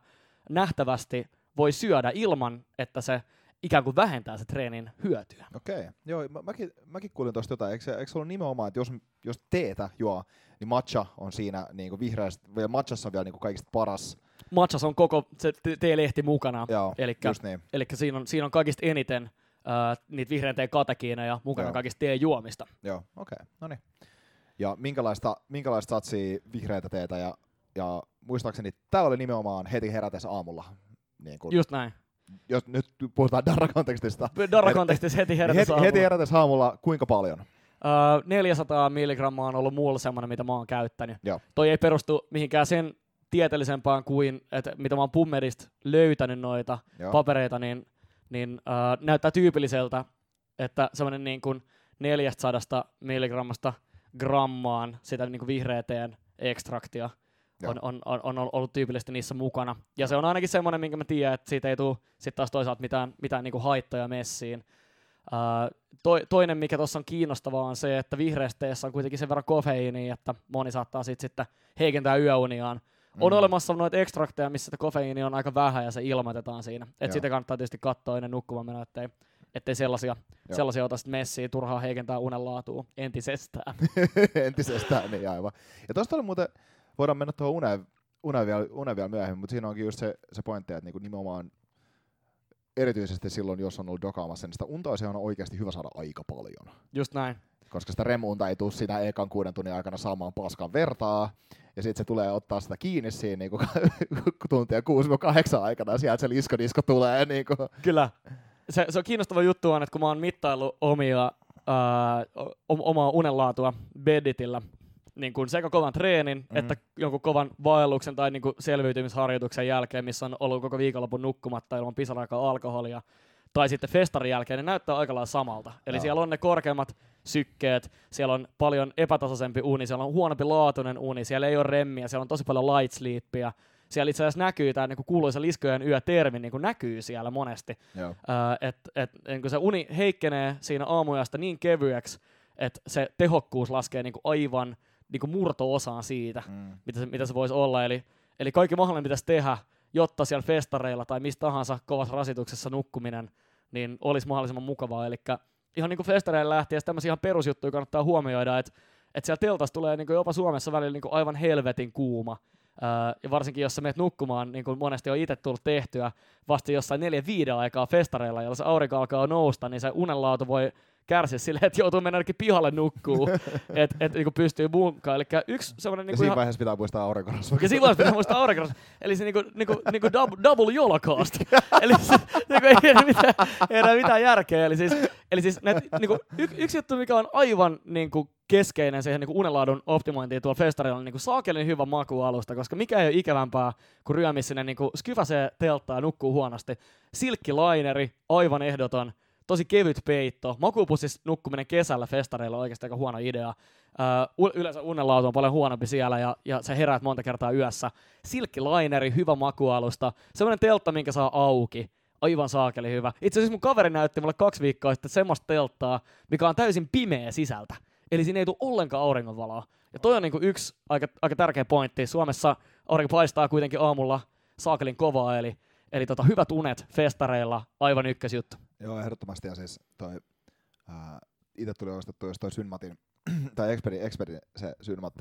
nähtävästi voi syödä ilman, että se ikään kuin vähentää se treenin hyötyä. Okei, okay. joo, mä, mäkin, mäkin kuulin tuosta jotain. Eikö, eikö se ollut nimenomaan, että jos, jos teetä juo, niin matcha on siinä niin kuin vihreästä, ja matchassa on vielä niin kuin kaikista paras. Matchassa on koko se teelehti mukana, joo, elikkä, just niin. elikkä siinä, on, siinä on kaikista eniten uh, niitä vihreän teen katekiineja mukana joo. kaikista teen juomista. Joo, okei, okay. no niin. ja minkälaista, minkälaista satsia vihreitä teetä ja, ja muistaakseni tämä oli nimenomaan heti herätessä aamulla. Niin kun, Just näin. Jos nyt puhutaan Darra-kontekstista. Darra-kontekstissa heti herätessä heti, heti herätessä aamulla kuinka paljon? Uh, 400 milligrammaa on ollut mulla semmoinen, mitä mä oon käyttänyt. Joo. Toi ei perustu mihinkään sen tieteellisempään kuin, että mitä mä oon Pummerista löytänyt noita Joo. papereita, niin, niin uh, näyttää tyypilliseltä, että semmoinen niin kuin 400 milligrammasta grammaan sitä niin kuin vihreäteen ekstraktia. On, on, on, on, ollut tyypillisesti niissä mukana. Ja se on ainakin semmoinen, minkä mä tiedän, että siitä ei tule sitten taas toisaalta mitään, mitään niin kuin haittoja messiin. Uh, to, toinen, mikä tuossa on kiinnostavaa, on se, että vihreässä teessä on kuitenkin sen verran kofeiiniä, että moni saattaa sit sitten heikentää yöuniaan. Mm. On olemassa noita ekstrakteja, missä sitä kofeiinia on aika vähän ja se ilmoitetaan siinä. Et sitä kannattaa tietysti katsoa ennen nukkumaan menoa, ettei, ettei sellaisia, Joo. sellaisia ota sit messiin, turhaa heikentää unenlaatua entisestään. entisestään, niin aivan. Ja tuosta oli muuten, voidaan mennä tuohon uneen, uneen, vielä, uneen vielä myöhemmin, mutta siinä onkin just se, se pointti, että niinku nimenomaan erityisesti silloin, jos on ollut dokaamassa, niin sitä unta olisi ihan oikeasti hyvä saada aika paljon. Just näin. Koska sitä remunta ei tule siinä ekan kuuden tunnin aikana saamaan paskan vertaa, ja sitten se tulee ottaa sitä kiinni siinä niinku tuntia 6-8 aikana, ja sieltä se liskodisko tulee. Niinku. Kyllä. Se, se on kiinnostava juttu on, että kun mä oon mittaillut omia, ää, o- omaa unenlaatua Bedditillä, niin kuin sekä kovan treenin, Mhm. mm-hmm. että jonkun kovan vaelluksen tai niin kuin selviytymisharjoituksen jälkeen, missä on ollut koko viikonlopun nukkumatta ilman pisaraikaa alkoholia, tai sitten festarin jälkeen, ne näyttää aika lailla samalta. Eli Joo. siellä on ne korkeammat sykkeet, siellä on paljon epätasaisempi uni, siellä on huonompi laatuinen uni, siellä ei ole remmiä, siellä on tosi paljon light sleepia. Siellä itse asiassa näkyy tämä niin kuuluisa liskojen yö-termi, niin näkyy siellä monesti. Että et, niin se uni heikkenee siinä aamujasta niin kevyeksi, että se tehokkuus laskee niin kuin aivan niin kuin murto-osaan siitä, Mm. mitä se, mitä se voisi olla. Eli, eli kaikki mahdollinen pitäisi tehdä, jotta siellä festareilla tai mistä tahansa kovassa rasituksessa nukkuminen niin olisi mahdollisimman mukavaa. Eli ihan niin kuin festareille lähtien tämmöisiä ihan perusjuttuja kannattaa huomioida, että että siellä teltassa tulee niin kuin jopa Suomessa välillä niin kuin aivan helvetin kuuma. Ää, ja varsinkin jos sä menet nukkumaan, niin kuin monesti on itse tullut tehtyä, vasta jossain neljä viiden aikaa festareilla, jolla se aurinko alkaa nousta, niin se unenlaatu voi kärsiä silleen, että joutuu mennä ainakin pihalle nukkuu, että et, niin pystyy munkkaan. Eli yksi semmoinen Ja niin siinä ihan... vaiheessa pitää muistaa aurinkorasva. Ja silloin pitää muistaa aurinkoras. Eli se niinku, niinku, niinku double, double holocaust. Eli se, niinku, ei, enää mitään, ei enää mitään järkeä. Eli siis, eli siis näet, niinku, y, yksi juttu, mikä on aivan niinku, keskeinen siihen niinku, unenlaadun optimointiin tuolla festarilla on niinku, saakelin hyvä makualusta, koska mikä ei ole ikävämpää kuin ryömi sinne niinku, skyfäsee telttaa ja nukkuu huonosti. Silkkilaineri, aivan ehdoton tosi kevyt peitto. Makuupussissa nukkuminen kesällä festareilla on oikeasti aika huono idea. Uh, yleensä unenlaatu on paljon huonompi siellä ja, ja sä heräät monta kertaa yössä. Silkkilaineri, hyvä makualusta. Semmoinen teltta, minkä saa auki. Aivan saakeli hyvä. Itse asiassa mun kaveri näytti mulle kaksi viikkoa sitten semmoista telttaa, mikä on täysin pimeä sisältä. Eli siinä ei tule ollenkaan auringonvaloa. Ja toi on niinku yksi aika, aika tärkeä pointti. Suomessa aurinko paistaa kuitenkin aamulla saakelin kovaa, eli, eli tota, hyvät unet festareilla, aivan ykkösjuttu. Joo, ehdottomasti. Ja siis toi, ää, itse tuli ostettu jos toi Synmatin, tai Expertin, Expertin se Synmat,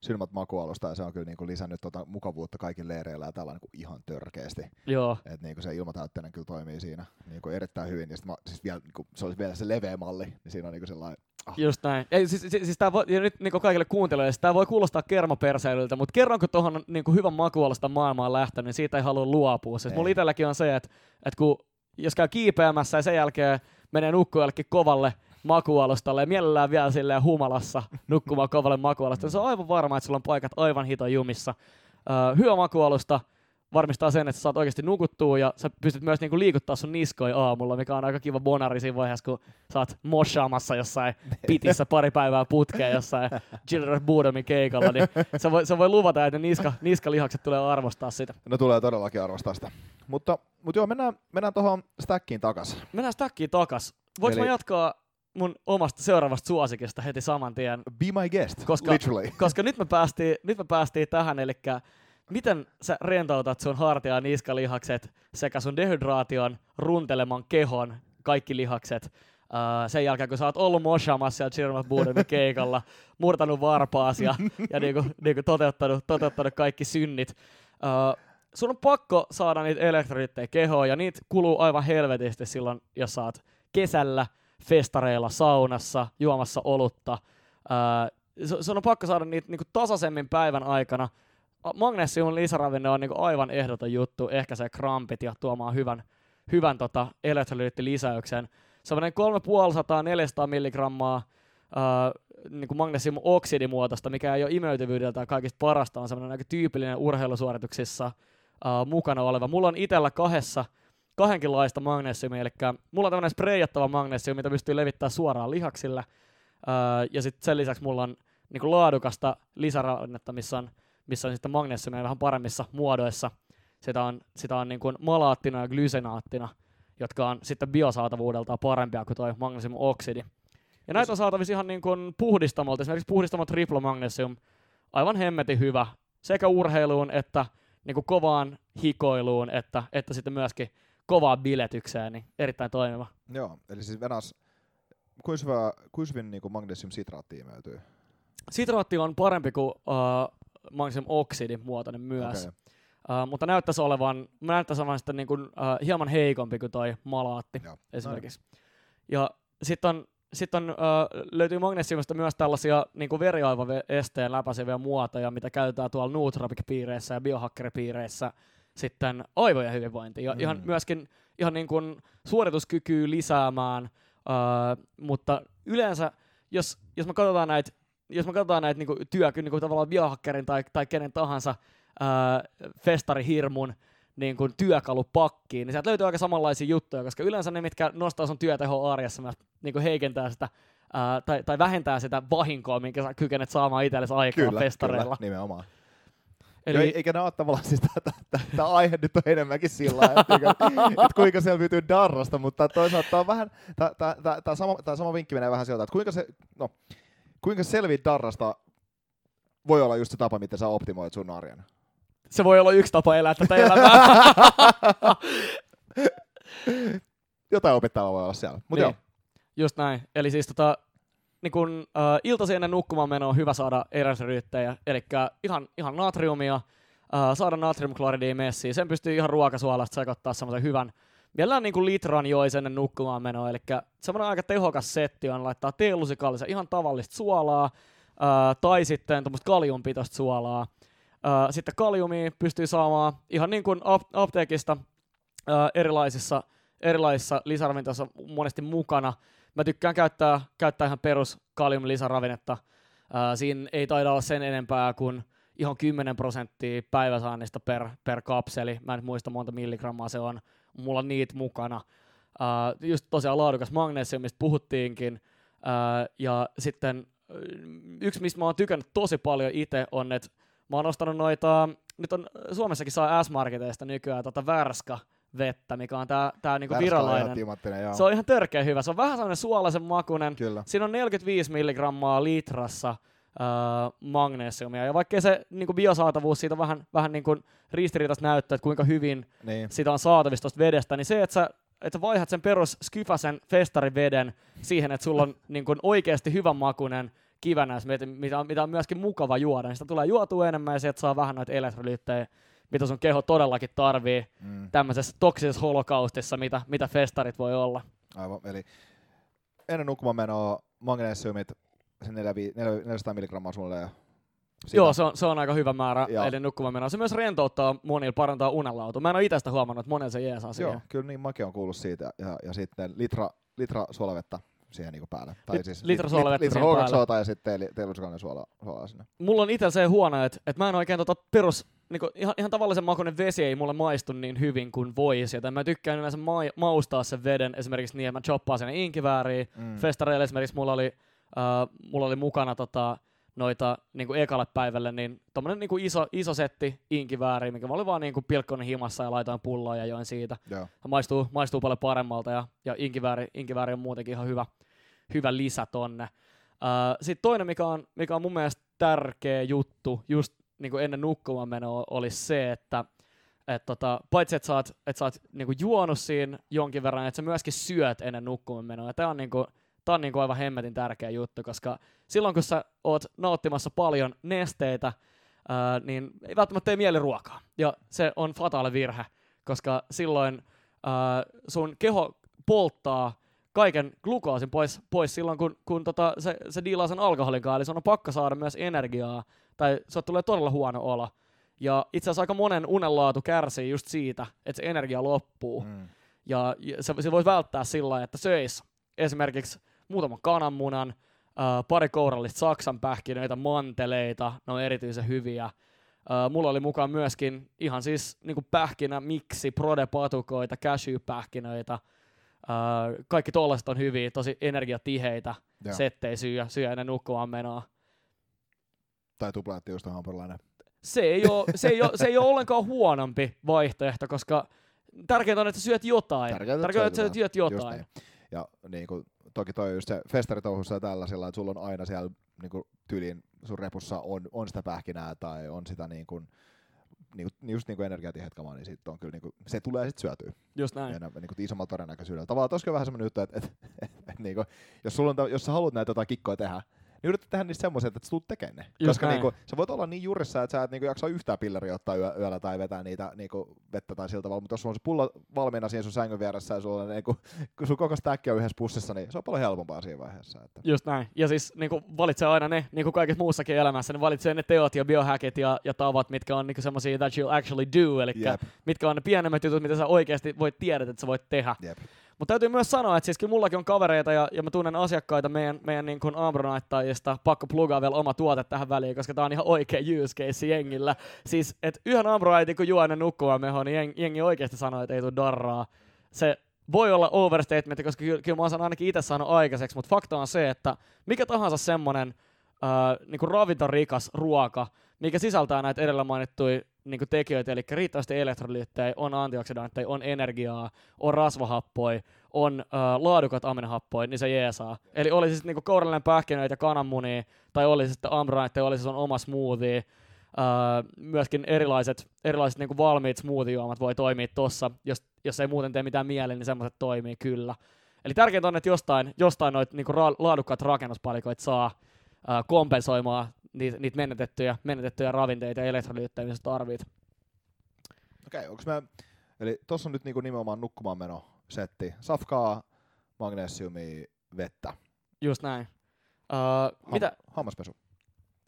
Synmat makualusta, ja se on kyllä niinku lisännyt tota mukavuutta kaikilla leireillä ja tällä niinku ihan törkeästi. Joo, Et niinku se ilmatäytteinen kyllä toimii siinä niinku erittäin hyvin. Ja sit mä, siis vielä, niinku, se olisi vielä se leveä malli, niin siinä on niinku sellainen, ah, Just näin. Ei, siis, siis, siis tää voi, ja nyt niin kaikille kuuntelijoille, siis tämä voi kuulostaa kermaperseilyltä, mutta kerronko tuohon niin hyvän makualusta maailmaan lähtenyt, niin siitä ei halua luopua. Siis Ei. mulla itselläkin on se, että, että kun, jos käy kiipeämässä ja sen jälkeen menee nukkumaan jollekin kovalle makualustalle ja mielellään vielä silleen humalassa nukkumaan kovalle makualustalle, se on aivan varma, että sulla on paikat aivan hito jumissa. Öö, hyvä makualusta varmistaa sen, että sä saat oikeasti nukuttua ja sä pystyt myös niinku liikuttaa sun niskoja aamulla, mikä on aika kiva bonari siinä vaiheessa, kun sä oot moshaamassa jossain pitissä pari päivää putkeen jossain Children of Boredomin keikalla, niin se voi, se voi luvata, että ne niska, niskalihakset tulee arvostaa sitä. no tulee todellakin arvostaa sitä. Mutta, mutta joo, mennään, mennään tuohon stackiin takas. Mennään stackiin takas. Voinko Eli- mä jatkaa mun omasta seuraavasta suosikista heti saman tien? Be my guest, Koska- literally. Koska nyt me päästiin, nyt me päästiin tähän, eli miten sä rentoutat sun hartia ja niskalihakset sekä sun dehydraation runteleman kehon, kaikki lihakset, Uh, sen jälkeen, kun sä oot ollut moshaamassa siellä Chirma Budemin keikalla, murtanut varpaas ja, ja niinku, niinku toteuttanut, toteuttanut kaikki synnit. Uh, sun on pakko saada niitä elektroliittejä kehoon, ja niitä kuluu aivan helvetisti silloin, jos sä oot kesällä, festareilla, saunassa, juomassa olutta. Uh, sun on pakko saada niitä niinku tasaisemmin päivän aikana. Magnesiumin lisäravinne on niinku aivan ehdoton juttu, ehkä se krampit ja tuomaan hyvän, hyvän tota elektrolyyttilisäyksen. Semmoinen 350-400 milligrammaa äh, niin kuin magnesium oksidimuotoista, mikä ei ole imeytyvyydeltään kaikista parasta, on semmoinen aika tyypillinen urheilusuorituksissa äh, mukana oleva. Mulla on itsellä kahdessa kahdenkinlaista magnesiumia, eli mulla on tämmöinen spreijattava magnesium, mitä pystyy levittämään suoraan lihaksille, äh, ja sitten sen lisäksi mulla on niin kuin laadukasta lisärannetta, missä on, missä on sitten magnesiumia vähän paremmissa muodoissa. Sitä on, sitä on niin kuin malaattina ja glysenaattina, jotka on sitten biosaatavuudeltaan parempia kuin tuo magnesiumoksidi. Ja näitä on saatavissa ihan niin kuin puhdistamolta. Esimerkiksi puhdistamo Triple Magnesium, aivan hemmetin hyvä sekä urheiluun että niin kuin kovaan hikoiluun, että, että sitten myöskin kovaan biletykseen, niin erittäin toimiva. Joo, eli siis Venas, kuinka hyvin niin magnesium sitraatti imeytyy? Sitraatti on parempi kuin uh, magnesium oksidi muotoinen myös. Okay. Uh, mutta näyttäisi olevan, näyttäisi olevan sitten niin kuin, uh, hieman heikompi kuin toi malaatti Joo. esimerkiksi. No. Ja sitten on sitten on, äh, löytyy magnesiumista myös tällaisia niin kuin veriaivaesteen läpäiseviä muotoja, mitä käytetään tuolla nootropic-piireissä ja biohakkeripiireissä sitten aivojen hyvinvointiin. Ja mm. ihan myöskin ihan niin kuin suorituskykyä lisäämään, äh, mutta yleensä, jos, jos me katsotaan näitä jos me katsotaan näitä niin työ, niin kuin tavallaan biohakkerin tai, tai kenen tahansa äh, festarihirmun niin kuin työkalupakkiin, niin sieltä löytyy aika samanlaisia juttuja, koska yleensä ne, mitkä nostaa sun työtehoa arjessa, myös niin heikentää sitä ää, tai, tai vähentää sitä vahinkoa, minkä sä kykenet saamaan itsellesi aikaa kyllä, festareilla. Kyllä, nimenomaan. Eli... Joo, eikä ne ole tavallaan siis, tämä aihe nyt on enemmänkin sillä että, että kuinka selviytyy darrasta, mutta toisaalta tämä on vähän, tämä sama, sama vinkki menee vähän sieltä, että kuinka, se, no, kuinka selviit darrasta voi olla just se tapa, miten sä optimoit sun arjen se voi olla yksi tapa elää tätä elämää. Jotain opettavaa voi olla siellä. Mut niin. joo. Just näin. Eli siis tota, niin kun, äh, iltasi ennen nukkumaan meno on hyvä saada eräsryyttejä, eli ihan, ihan natriumia, äh, saada natriumkloridia messiin. Sen pystyy ihan ruokasuolasta sekoittaa semmoisen hyvän, vielä niin kuin litran jois ennen nukkumaan menoa, eli semmoinen aika tehokas setti on laittaa teelusikallisen ihan tavallista suolaa, äh, tai sitten tuommoista kaliumpitoista suolaa, Ää, sitten kaliumia pystyy saamaan ihan niin kuin apteekista ää, erilaisissa, erilaisissa lisäravintoissa monesti mukana. Mä tykkään käyttää, käyttää ihan perus kaliumlisäravinnetta. Ää, siinä ei taida olla sen enempää kuin ihan 10 prosenttia päiväsaannista per, per kapseli. Mä en muista monta milligrammaa se on. Mulla on niitä mukana. Ää, just tosiaan laadukas magnesium, mistä puhuttiinkin. Ää, ja sitten yksi, mistä mä oon tykännyt tosi paljon itse, on, että Mä oon ostanut noita, nyt on Suomessakin saa S-Marketeista nykyään tota Värska vettä, mikä on tää, tää niinku virallinen. On se on ihan törkeä hyvä. Se on vähän sellainen suolaisen makunen. Kyllä. Siinä on 45 milligrammaa litrassa äh, magnesiumia. Ja vaikkei se niinku biosaatavuus siitä vähän, vähän niinku ristiriitaista näyttää, että kuinka hyvin niin. sitä on saatavissa tuosta vedestä, niin se, että sä että vaihdat sen perus skyfasen festariveden siihen, että sulla on niin kuin oikeasti hyvän makunen kivänäis, mitä, mitä on myöskin mukava juoda, niin sitä tulee juotua enemmän ja sieltä saa vähän noita elektrolyyttejä, mitä sun keho todellakin tarvii mm. tämmöisessä toksisessa holokaustissa, mitä, mitä festarit voi olla. Aivan, eli ennen nukkumaan menoa magnesiumit, 400 milligrammaa sulle ja sitä. Joo, se on, se on aika hyvä määrä Joo. ennen nukkumaan menoa. Se myös rentouttaa monilla, parantaa unenlautua. Mä en ole itse sitä huomannut, että monella se jeesaa siihen. Joo, kyllä niin mäkin on kuullut siitä. Ja, ja sitten litra, litra suolavetta siihen niinku päälle. Tai Lit, siis litra suola vettä litra päälle. ja sitten teilluskallinen suola, suola sinne. Mulla on itse se huono, että, että mä en oikein tota perus, niinku, ihan, ihan tavallisen makuinen vesi ei mulle maistu niin hyvin kuin voisi, joten mä tykkään yleensä ma- maustaa sen veden esimerkiksi niin, että mä choppaan sen inkivääriin. Mm. Festareilla esimerkiksi mulla oli, uh, mulla oli mukana tota, noita niin kuin ekalle päivälle, niin tommonen niin kuin iso, iso setti inkivääriä, mikä mä olin vaan niin kuin pilkkonen himassa ja laitoin pulloa ja join siitä. Yeah. Maistuu, maistuu paljon paremmalta ja, ja inkivääri, inkivääri on muutenkin ihan hyvä, hyvä lisä tonne. Uh, Sitten toinen, mikä on, mikä on mun mielestä tärkeä juttu just niin kuin ennen nukkumaan menoa, oli se, että et tota, paitsi että sä oot, et sä oot niinku juonut siinä jonkin verran, että sä myöskin syöt ennen nukkumaan menoa. Tämä on niinku, Tämä on niin kuin aivan hemmetin tärkeä juttu, koska silloin kun sä oot nauttimassa paljon nesteitä, ää, niin ei välttämättä tee mieli ruokaa. Ja se on fataali virhe, koska silloin ää, sun keho polttaa kaiken glukoosin pois, pois silloin, kun, kun tota, se, se diilaa sen alkoholin kanssa. Eli se on pakko saada myös energiaa, tai se tulee todella huono olo. Ja itse asiassa aika monen unenlaatu kärsii just siitä, että se energia loppuu. Mm. Ja, ja se, se voi välttää sillä että söis esimerkiksi muutaman kananmunan, äh, pari kourallista saksan pähkinöitä, manteleita, ne on erityisen hyviä. Mulla oli mukaan myöskin ihan siis niinku pähkinä, miksi, prode-patukoita, cashew-pähkinöitä. Kaikki tollaset on hyviä, tosi energiatiheitä Joo. settejä syö, syö ennen nukkumaan menoa. Tai tuplaatti just hampurilainen. Se ei, ole, se, ei ole, se ei ole ollenkaan huonompi vaihtoehto, koska tärkeintä on, että syöt jotain. Tärkeintä, tärkeintä että sä syöt jotain. Niin. Ja niin kuin, toki toi just se festaritouhussa ja tällaisella, että sulla on aina siellä niin kuin, tyliin sun repussa on, on sitä pähkinää tai on sitä niin kuin, niin kuin, just niin kuin energiatihet kamaa, niin sit on kyllä, niin kuin, se tulee sitten syötyä. Just näin. Enää, niin kuin isommalla todennäköisyydellä. Tavallaan toski vähän semmoinen juttu, että, että, että, että niin kuin, jos, sulla on, jos sä haluat näitä jotain kikkoja tehdä, niin yritä tehdä niistä semmoisia, että sä tulet tekemään ne. Just Koska niinku, sä voit olla niin jurissa, että sä et niinku jaksa yhtään pilleriä ottaa yö, yöllä tai vetää niitä niinku vettä tai siltä tavalla, mutta jos sulla on se pullo valmiina siinä sun sängyn vieressä ja sulla on, niinku, kun sun koko stäkki on yhdessä pussissa, niin se on paljon helpompaa siinä vaiheessa. Että. Just näin. Ja siis niinku, valitse aina ne, niin kuin kaikessa muussakin elämässä, niin valitse ne teot ja biohackit ja, ja tavat, mitkä on niinku semmoisia that you'll actually do, eli yep. mitkä on ne pienemmät jutut, mitä sä oikeasti voit tiedä, että sä voit tehdä. Yep. Mutta täytyy myös sanoa, että siis kyllä mullakin on kavereita ja, ja mä tunnen asiakkaita meidän, meidän niin kuin Ambronaittajista. Pakko plugaa vielä oma tuote tähän väliin, koska tää on ihan oikea use case jengillä. Siis, että yhden Ambronaitin kun juo ennen nukkumaan meho, niin jengi, jengi oikeasti sanoo, että ei tule darraa. Se voi olla overstatement, koska kyllä, kyllä mä oon ainakin itse saanut aikaiseksi, mutta fakta on se, että mikä tahansa semmonen äh, niin ravintorikas ruoka, mikä sisältää näitä edellä mainittuja niin tekijöitä, eli riittävästi elektrolyyttejä, on antioksidantteja, on energiaa, on rasvahappoja, on äh, laadukat aminehappoja, niin se jeesaa. Eli oli siis niin kourallinen pähkinöitä, kananmunia, tai oli sitten ambroite, oli siis on oma smoothie, äh, myöskin erilaiset, erilaiset niin valmiit smoothie-juomat voi toimia tossa, jos, jos ei muuten tee mitään mieleen, niin semmoiset toimii kyllä. Eli tärkeintä on, että jostain, jostain noita niin ra- laadukkaat rakennuspalikoita saa kompensoimaan niitä, niitä menetettyjä, menetettyjä ravinteita ja elektrolyyttejä, mitä tarvit. Okei, okay, onko me, eli tuossa on nyt niinku nimenomaan nukkumaan meno setti. Safkaa, magnesiumia, vettä. Just näin. Uh, Ham- mitä? Hammaspesu.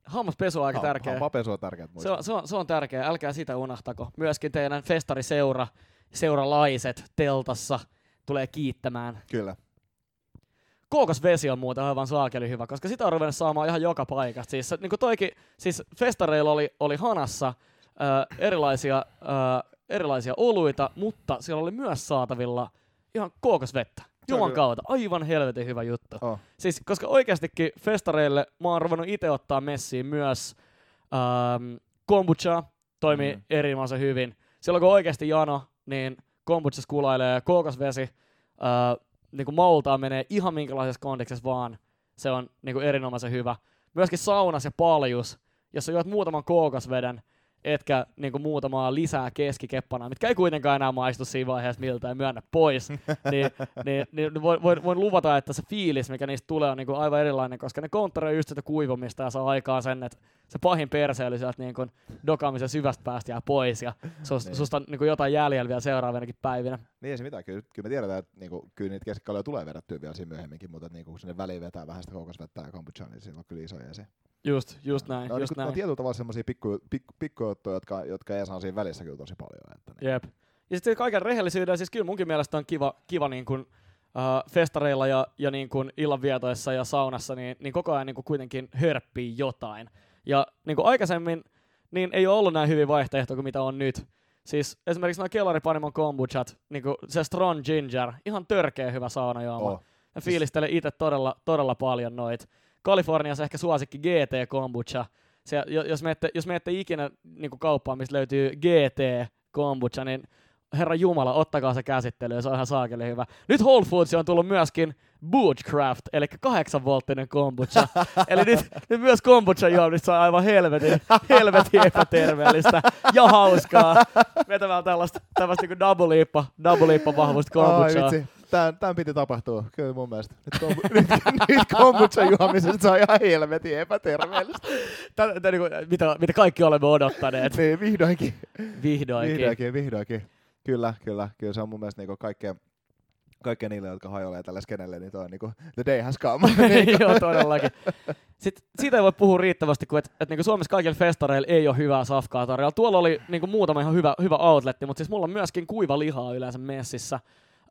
Hammaspesu on aika ha- tärkeä. Hammaspesu on tärkeä. Se on, se, on, se on tärkeä, älkää sitä unahtako. Myöskin teidän festariseura, seuralaiset teltassa tulee kiittämään. Kyllä vesi on muuten aivan saakeli hyvä, koska sitä on ruvennut saamaan ihan joka paikasta. Siis, niin kuin toikin, siis festareilla oli, oli hanassa äh, erilaisia, äh, erilaisia oluita, mutta siellä oli myös saatavilla ihan kookosvettä. Juman kautta. Aivan helvetin hyvä juttu. Oh. Siis, koska oikeastikin festareille mä oon ruvennut itse ottaa messiin myös ähm, kombucha, toimii mm. erinomaisen hyvin. Silloin kun oikeasti jano, niin kombuchas kulailee kookosvesi, äh, niin kuin maultaan menee ihan minkälaisessa kondiksessa vaan. Se on niin kuin erinomaisen hyvä. Myöskin saunas ja paljus, jos sä juot muutaman kookosveden, etkä niin kuin muutamaa lisää keskikeppana, mitkä ei kuitenkaan enää maistu siinä vaiheessa miltä ja myönnä pois, niin, niin, niin voin, voin, voin, luvata, että se fiilis, mikä niistä tulee, on niin kuin aivan erilainen, koska ne konttoroi just sitä kuivumista ja saa aikaan sen, että se pahin perseily sieltä niin kuin dokaamisen syvästä päästä jää pois ja sus, niin. susta on niin kuin jotain jäljellä vielä seuraavinakin päivinä. Niin ei se mitään, kyllä, kyllä me tiedetään, että niin kuin, kyllä niitä keskikaloja tulee vedettyä vielä siinä myöhemminkin, mutta niin kuin, kun sinne väliin vetää vähän sitä kookosvettä ja kombuchaa, niin siinä on kyllä iso se. Just, just näin. No, just niin, näin. on tietyllä tavalla semmoisia pikku, pikku, pikku jotka, jotka ei saa siinä välissä kyllä tosi paljon. Että niin. Jep. Ja sitten kaiken rehellisyyden, siis kyllä munkin mielestä on kiva, kiva niin kuin, uh, festareilla ja, ja niin kuin illanvietoissa ja saunassa, niin, niin koko ajan niin kuin kuitenkin hörppii jotain. Ja niin kuin aikaisemmin niin ei ole ollut näin hyvin vaihtoehto kuin mitä on nyt. Siis esimerkiksi nuo kellaripanimon kombuchat, niin kuin se Strong Ginger, ihan törkeä hyvä saunajuoma. Oh. Mä fiilistelen itse todella, todella paljon noit. Kaliforniassa ehkä suosikki GT kombucha. Se, jos, menette, jos menette ikinä niin kauppaan, mistä löytyy GT kombucha, niin herra Jumala, ottakaa se käsittelyyn, se on ihan saakeli hyvä. Nyt Whole Foods on tullut myöskin Bootcraft, eli 8 volttinen kombucha. eli nyt, nyt myös kombucha juomista on aivan helvetin, helvetin epäterveellistä ja hauskaa. Vetämään tällaista, tällaista niin double liippa, double liippa vahvuista kombuchaa. Oh, Tämän, tämän piti tapahtua, kyllä mun mielestä. Nyt, kom, nyt, nyt kombucha juomisesta se on ihan helvetin epäterveellistä. Tää, niin kuin, mitä, mitä kaikki olemme odottaneet. niin, vihdoinkin. Vihdoinkin. Vihdoinkin, vihdoinkin. Kyllä, kyllä. Kyllä se on mun mielestä niin kaikkein, kaikkea niille, jotka hajoilee tällä skenelle, niin toi on niinku, the day has come. Joo, todellakin. Sitten siitä ei voi puhua riittävästi, kun et, et niinku Suomessa kaikilla festareilla ei ole hyvää safkaa tarjolla. Tuolla oli niinku muutama ihan hyvä, hyvä outletti, mutta siis mulla on myöskin kuiva lihaa yleensä messissä.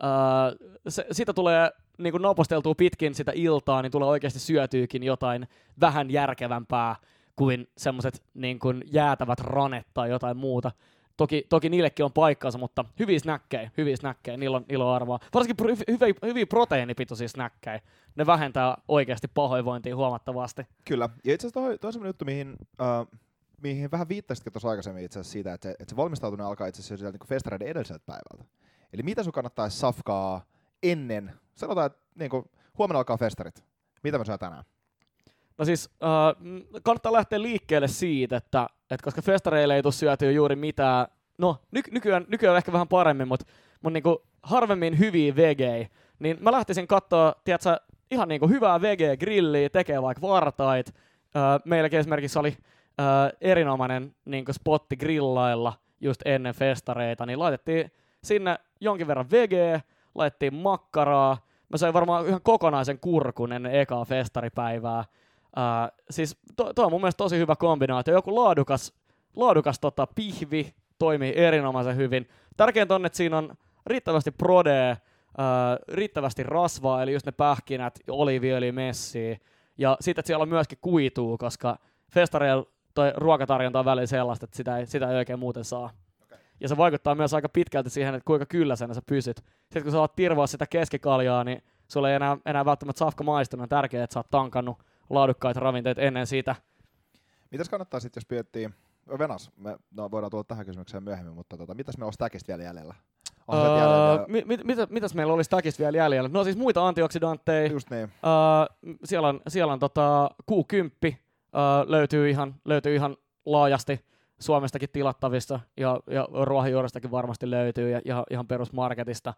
Öö, se, sitä tulee niinku naposteltua pitkin sitä iltaa, niin tulee oikeasti syötyykin jotain vähän järkevämpää kuin semmoiset niinku jäätävät ranet tai jotain muuta. Toki, toki niillekin on paikkansa, mutta hyviä snäkkejä, hyviä snäkkejä, niillä on, on arvoa. Varsinkin pro, hyviä, hyviä proteiinipitoisia snäkkejä. Ne vähentää oikeasti pahoinvointia huomattavasti. Kyllä. Ja itse asiassa toi, toi on juttu, mihin, uh, mihin vähän viittasitkin tuossa aikaisemmin itse asiassa siitä, että se, että se valmistautuminen alkaa itse asiassa niin festareiden edelliseltä päivältä. Eli mitä sun kannattaisi safkaa ennen, sanotaan, että niin kuin, huomenna alkaa festarit. Mitä mä syön tänään? No siis uh, kannattaa lähteä liikkeelle siitä, että, että koska festareille ei tule syötyä juuri mitään, no ny- nykyään, nykyään ehkä vähän paremmin, mutta mun niinku harvemmin hyviä vegei, niin mä lähtisin katsoa, tiedätkö, ihan niinku hyvää vege-grilliä, tekee vaikka vartait. Uh, meilläkin esimerkiksi oli uh, erinomainen niinku spotti grillailla just ennen festareita, niin laitettiin sinne jonkin verran vegeä, laitettiin makkaraa, mä söin varmaan ihan kokonaisen kurkun ennen ekaa festaripäivää. Uh, siis to, to on mun mielestä tosi hyvä kombinaatio. Joku laadukas, laadukas tota, pihvi toimii erinomaisen hyvin. Tärkeintä on, että siinä on riittävästi prodea, uh, riittävästi rasvaa, eli just ne pähkinät, oliiviöljy, messiä. Ja sitten, että siellä on myöskin kuituu, koska festareilla toi ruokatarjonta on välillä sellaista, että sitä ei, sitä ei oikein muuten saa. Okay. Ja se vaikuttaa myös aika pitkälti siihen, että kuinka kylläisenä sä pysyt. Sitten kun sä oot tirvoa sitä keskikaljaa, niin sulla ei enää, enää välttämättä safka maistunut. On tärkeää, että sä oot tankannut laadukkaita ravinteita ennen sitä. Mitäs kannattaa sitten, jos miettii, Venas, me no, voidaan tulla tähän kysymykseen myöhemmin, mutta tota, mitäs meillä on stackista vielä jäljellä? Jäljellä? Mi- mit, mit, mitäs meillä olisi stackista vielä jäljellä? No siis muita antioksidantteja. Just niin. Uh, siellä on, siellä on tota, Q10, uh, löytyy, ihan, löytyy ihan laajasti Suomestakin tilattavissa ja, ja ruohonjuurestakin varmasti löytyy ja, ja ihan perusmarketista.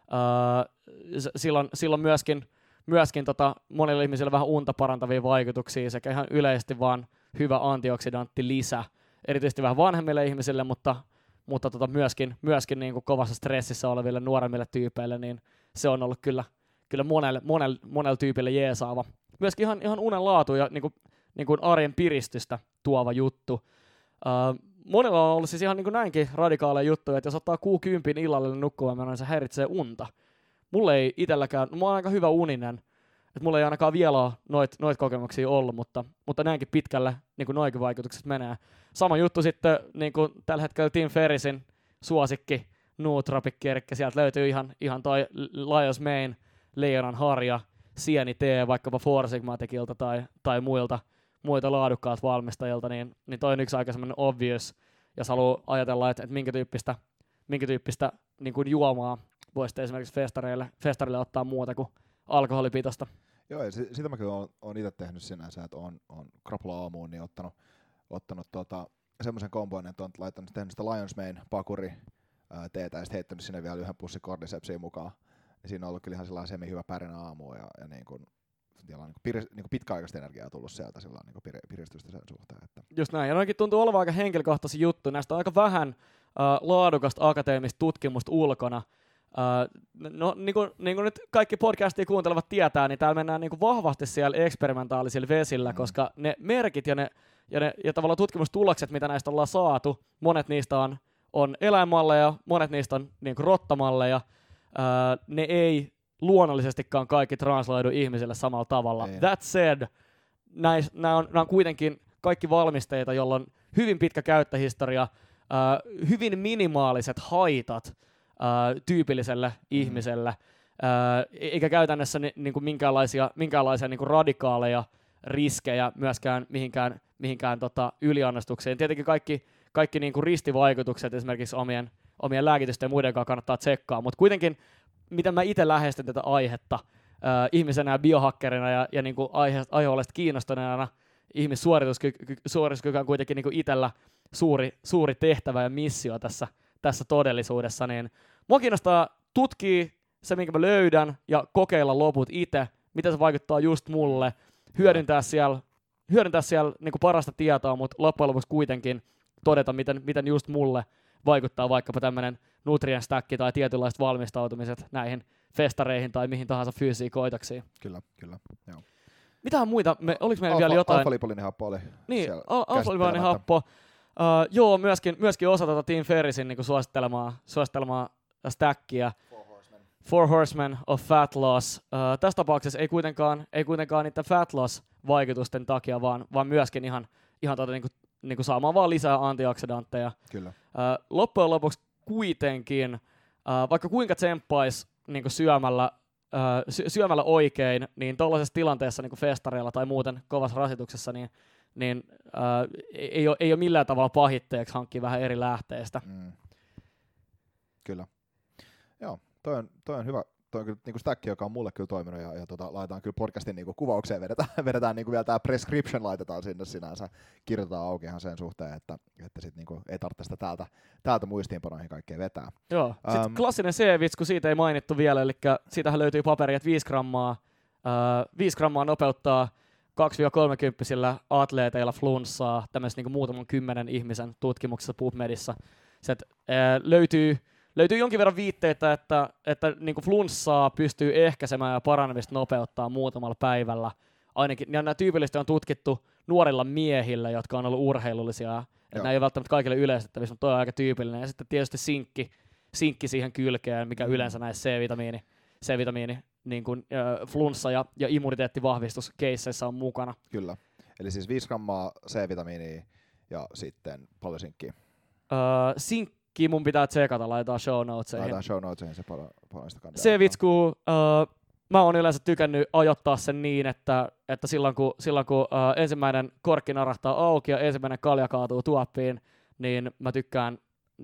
Uh, silloin, silloin myöskin myöskin tota, monille ihmisille vähän unta parantavia vaikutuksia sekä ihan yleisesti vaan hyvä antioksidantti lisä, erityisesti vähän vanhemmille ihmisille, mutta, mutta tota, myöskin, myöskin niin kuin kovassa stressissä oleville nuoremmille tyypeille, niin se on ollut kyllä, kyllä monelle, monelle, monelle tyypille jeesaava. Myöskin ihan, ihan unen laatu ja niin kuin, niin kuin arjen piristystä tuova juttu. Uh, monella on ollut siis ihan niin kuin näinkin radikaaleja juttuja, että jos ottaa kuu kympin illalle nukkumaan, niin se häiritsee unta mulle ei itselläkään, mä oon aika hyvä uninen, että mulla ei ainakaan vielä ole noit, noit kokemuksia ollut, mutta, mutta näinkin pitkälle niin kuin noikin vaikutukset menee. Sama juttu sitten niin kuin tällä hetkellä Tim Ferrisin suosikki Nootropic, eli sieltä löytyy ihan, ihan toi Lions Main, Leijonan harja, sieni tee vaikkapa Four Sigmaticilta tai, tai muilta, muilta laadukkaat valmistajilta, niin, niin toi on yksi aika semmoinen obvious, jos haluaa ajatella, että, että minkä tyyppistä, minkä tyyppistä niin kuin juomaa voisitte esimerkiksi festareille, festarille ottaa muuta kuin alkoholipitosta. Joo, ja sitä mä kyllä oon, oon itse tehnyt sinänsä, että on, on krapula aamuun niin ottanut, ottanut tota, semmoisen komponen, että on laittanut tehnyt sitä Lions Mane pakuri ää, teetä ja sitten heittänyt sinne vielä yhden pussin Cordycepsia mukaan. Ja siinä on ollut kyllä ihan sellainen semi hyvä pärinä aamu ja, ja niin kuin, siellä on niin pir, niin pitkäaikaista energiaa tullut sieltä sillä niin pir, piristystä sen suhteen. Että. Just näin, ja noinkin tuntuu olevan aika henkilökohtaisia juttu. Näistä on aika vähän uh, laadukasta akateemista tutkimusta ulkona, no, niin kuin, niin kuin nyt kaikki podcastia kuuntelevat tietää, niin täällä mennään niin kuin vahvasti siellä eksperimentaalisilla vesillä, mm. koska ne merkit ja, ne, ja, ne, ja tavallaan tutkimustulokset, mitä näistä ollaan saatu, monet niistä on, on eläinmalleja, monet niistä on niin kuin rottamalleja, uh, ne ei luonnollisestikaan kaikki transloidu ihmisille samalla tavalla. Ei. That said, nämä on, on kuitenkin kaikki valmisteita, joilla on hyvin pitkä käyttöhistoria, uh, hyvin minimaaliset haitat, äh, tyypilliselle mm. ihmiselle, äh, eikä käytännössä ni, niin kuin minkäänlaisia, minkäänlaisia niin kuin radikaaleja riskejä myöskään mihinkään, mihinkään tota, yliannostukseen. Tietenkin kaikki, kaikki niin kuin ristivaikutukset esimerkiksi omien, omien lääkitysten ja muiden kanssa kannattaa tsekkaa, mutta kuitenkin miten mä itse lähestyn tätä aihetta äh, ihmisenä ja biohakkerina ja, ja niin kuin aihe, aiheolesta kiinnostuneena, ihmissuorituskyky on kuitenkin niin kuin itsellä suuri, suuri tehtävä ja missio tässä – tässä todellisuudessa, niin mua kiinnostaa tutkia se, minkä mä löydän, ja kokeilla loput itse, miten se vaikuttaa just mulle, hyödyntää siellä, hyödyntää siellä niin kuin parasta tietoa, mutta loppujen lopuksi kuitenkin todeta, miten, miten just mulle vaikuttaa vaikkapa tämmöinen nutrient stack tai tietynlaiset valmistautumiset näihin festareihin tai mihin tahansa fyysisiin koitoksiin. Kyllä, kyllä. Joo. Mitähän muita, me, oliko meillä vielä jotain? Alfa-lipolinihappo oli Niin, siellä al- alfa käsittelemättä. happo. Uh, joo, myöskin, myöskin osa tota Team Ferrisin niin suosittelemaa, suosittelemaa stackia. Four Horsemen of Fat Loss. Uh, tässä tapauksessa ei kuitenkaan, ei kuitenkaan niiden Fat Loss-vaikutusten takia, vaan, vaan myöskin ihan, ihan tota, niinku, niinku saamaan vaan lisää antioksidantteja. Kyllä. Uh, loppujen lopuksi kuitenkin, uh, vaikka kuinka tsemppaisi niin syömällä, uh, sy- syömällä oikein, niin tuollaisessa tilanteessa niin festareilla tai muuten kovassa rasituksessa, niin, niin uh, ei, ole, ei ole millään tavalla pahitteeksi hankkia vähän eri lähteistä. Mm. Kyllä. Joo, toi on, toi on hyvä. Toi on kyllä niinku stack, joka on mulle kyllä toiminut ja, ja tota, laitetaan kyllä podcastin niinku kuvaukseen, vedetään, vedetään niinku vielä tämä prescription laitetaan sinne sinänsä, kirjoitetaan auki ihan sen suhteen, että, että sit niinku ei tarvitse sitä täältä, täältä muistiinpanoihin kaikkea vetää. Joo. Sitten Ähm. klassinen C-vitsku, siitä ei mainittu vielä, eli siitähän löytyy paperi, että 5 grammaa, äh, 5 grammaa nopeuttaa 2-30 atleeteilla flunssaa tämmöisessä niin muutaman kymmenen ihmisen tutkimuksessa PubMedissa. Se, että, äh, löytyy, löytyy jonkin verran viitteitä, että, että niin flunssaa pystyy ehkäisemään ja paranemista nopeuttaa muutamalla päivällä. Ainakin ja nämä tyypillisesti on tutkittu nuorilla miehillä, jotka on ollut urheilullisia. Että nämä ei ole välttämättä kaikille yleistettävissä, mutta toi on aika tyypillinen. Ja sitten tietysti sinkki, sinkki siihen kylkeen, mikä Mm. yleensä näissä C-vitamiini, C-vitamiini niin kuin, äh, flunssa ja, ja immuniteettivahvistus keisseissä on mukana. Kyllä. Eli siis 5 grammaa C-vitamiinia ja sitten paljon sinkkiä. Öö, sinkki mun pitää tsekata, laitetaan show notesihin. Laitetaan show notesiin se paljon, paljon sitä kantaa. Se vitsku, öö, mä oon yleensä tykännyt ajoittaa sen niin, että, että silloin kun, silloin kun öö, ensimmäinen korkki narahtaa auki ja ensimmäinen kalja kaatuu tuoppiin, niin mä tykkään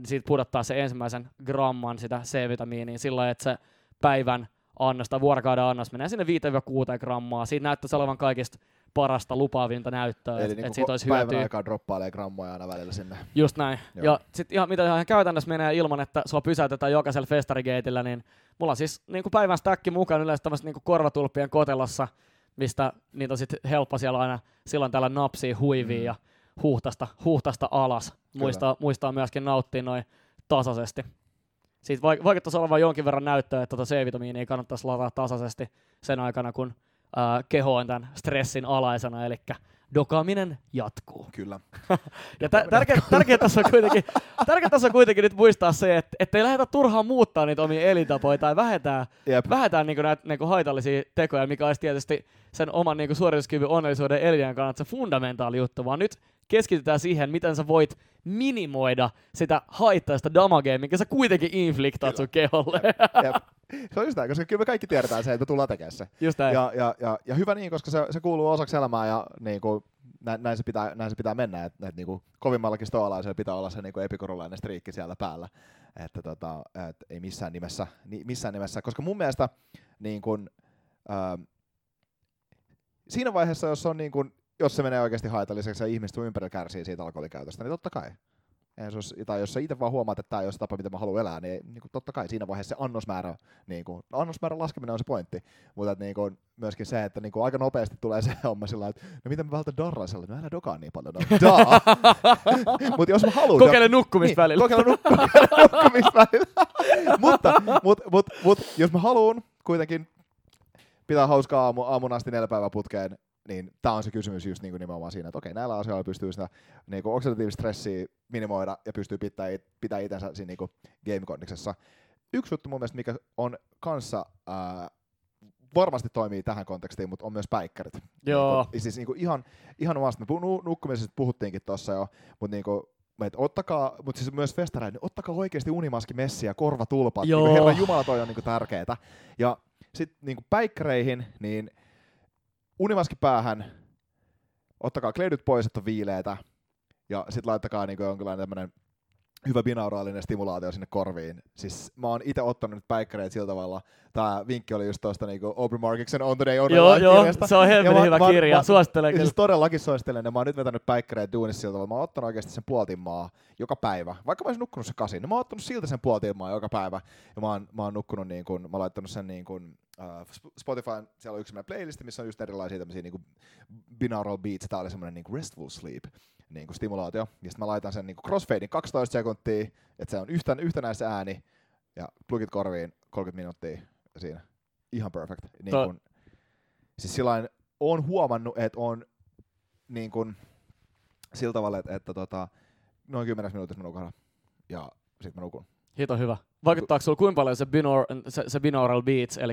siitä pudottaa se ensimmäisen gramman sitä C-vitamiiniä sillä että se päivän annos tai vuorokauden annos menee sinne 5-6 grammaa. Siitä näyttäisi olevan kaikista parasta lupaavinta näyttöä, Eli että niin et siitä olisi päivän hyötyä. aikaa droppailee grammoja aina välillä sinne. Just näin. Joo. Ja sitten ihan mitä ihan käytännössä menee ilman, että sua pysäytetään jokaisella festarigateillä, niin mulla on siis niin kuin päivän stackki mukaan yleensä tämmöistä niin korvatulppien kotelossa, mistä niitä on sitten helppo siellä aina silloin tällä napsia huivia Mm. ja huuhtasta, huuhtasta alas. Muistaa, muistaa myöskin nauttia noin tasaisesti. Siitä vaik- vaikuttaisi olevan jonkin verran näyttöä, että tota C-vitamiinia kannattaisi lataa tasaisesti sen aikana, kun ää, keho on tämän stressin alaisena, eli dokaaminen jatkuu. Kyllä. Ja tä- tärkeä, tärkeä, tässä on kuitenkin, tärkeä tässä on kuitenkin nyt muistaa se, että ettei lähdetä turhaan muuttaa niitä omia elintapoja tai vähentää, Jep. vähentää niinku näitä niinku haitallisia tekoja, mikä olisi tietysti sen oman niinku suorituskyvyn onnellisuuden elinajan kannalta se fundamentaali juttu, vaan nyt keskitytään siihen, miten sä voit minimoida sitä haittaista damagea, minkä sä kuitenkin infliktaat sun keholle. Jep. Se on just näin, koska kyllä me kaikki tiedetään se, että me tullaan tekemään se. Just näin. Ja, ja, ja, ja, hyvä niin, koska se, se kuuluu osaksi elämää ja niin kuin, näin, näin, se pitää, näin se pitää mennä. Että et, niin kuin, kovimmallakin stoalaisella pitää olla se niin kuin epikurulainen striikki siellä päällä. Että tota, et, ei missään nimessä, ni, missään nimessä. Koska mun mielestä niin kuin, ähm, siinä vaiheessa, jos, on niin kuin, jos se menee oikeasti haitalliseksi ja ihmiset ympärillä kärsii siitä alkoholikäytöstä, niin totta kai. Se olisi, tai jos sä itse vaan huomaat, että tämä ei ole se tapa, miten mä haluan elää, niin, niin kuin totta kai siinä vaiheessa se annosmäärä, niin kuin, no annosmäärän laskeminen on se pointti, mutta että, niin kuin, myöskin se, että niin kuin, aika nopeasti tulee se homma sillä että no miten mä vältän darraisella, no älä dokaa niin paljon, no mutta jos mä haluan... Kokeile nukkumista välillä. Kokeile, nuk- kokeile nukkumista välillä. mutta mut, mut, mut, jos mä haluan kuitenkin pitää hauskaa aamu, aamun asti neljä päivää putkeen, niin tämä on se kysymys just niin kuin nimenomaan siinä, että okei, näillä asioilla pystyy sitä niin kuin oksidatiivista stressiä minimoida ja pystyy pitää, it- pitää itsensä siinä niin kuin game-kondiksessa. Yksi juttu mun mielestä, mikä on kanssa ää, varmasti toimii tähän kontekstiin, mutta on myös päikkärit. Joo. Niin, siis niin kuin ihan, ihan omasta, me nu- nukkumisesta puhuttiinkin tuossa jo, mutta niin kuin, et ottakaa, mutta siis myös festareille, niin ottakaa oikeasti unimaski messi ja korvatulpat. Niin Joo. kuin Herran Jumala toi on niin kuin tärkeetä. Ja sitten niin päikkäreihin, niin unimaski päähän, ottakaa kleidyt pois, että on viileitä, ja sitten laittakaa niin kuin jonkinlainen tämmönen hyvä binauraalinen stimulaatio sinne korviin. Siis mä oon itse ottanut nyt päikkäreitä sillä tavalla. Tää vinkki oli just tosta niinku Aubrey Markiksen On Today On Joo, joo, kirjasta. se on helvetin hyvä mä- kirja, mä- suosittelen kyllä. Siis todellakin suosittelen, ja mä oon nyt vetänyt päikkäreitä duunissa sillä tavalla. Mä oon ottanut oikeasti sen puoltimmaa joka päivä. Vaikka mä olisin nukkunut se kasin, niin mä oon ottanut siltä sen puoltimmaa joka päivä. Ja mä oon, mä oon nukkunut niin kuin, mä oon laittanut sen niin kuin, uh, Spotify, siellä on yksi meidän playlisti, missä on just erilaisia tämmöisiä niin kuin binaural beats. Tää oli semmoinen niin kuin restful sleep niin kuin stimulaatio. Ja sitten mä laitan sen niin kuin crossfadein 12 sekuntia, että se on yhten, yhtenäis ääni, ja plugit korviin 30 minuuttia siinä. Ihan perfect. Niin To- kun, siis sillain, on huomannut, että on niin kun, sillä tavalla, että, että tota, noin 10 minuutissa mä nukahdan. Ja sit mä nukun. Hito hyvä. Vaikuttaako sulla kuinka paljon se, binor, se, se binaural beats, eli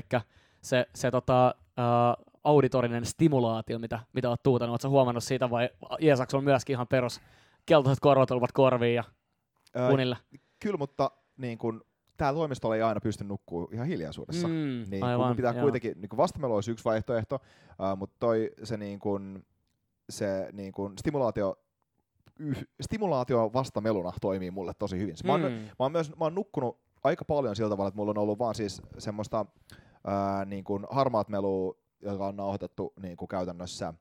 se, se tota, uh, auditorinen stimulaatio, mitä, mitä oot tuutanut, ootko huomannut siitä vai jeesaks on myöskin ihan perus keltaiset korvat olivat korviin ja unille? Kyllä, mutta niin kun, täällä toimistolla ei aina pysty nukkuu ihan hiljaisuudessa. Mm, Niin, aivan, kun pitää joo. kuitenkin, niin vastamelu olisi yksi vaihtoehto, uh, mutta toi se, niin kun, se niin kun stimulaatio, yh, stimulaatio vastameluna toimii mulle tosi hyvin. Mä oon, Mm. mä oon myös mä oon nukkunut aika paljon sillä tavalla, että mulla on ollut vaan siis semmoista ää, niin kuin harmaat melua, joka on nauhoitettu niin kuin käytännössä,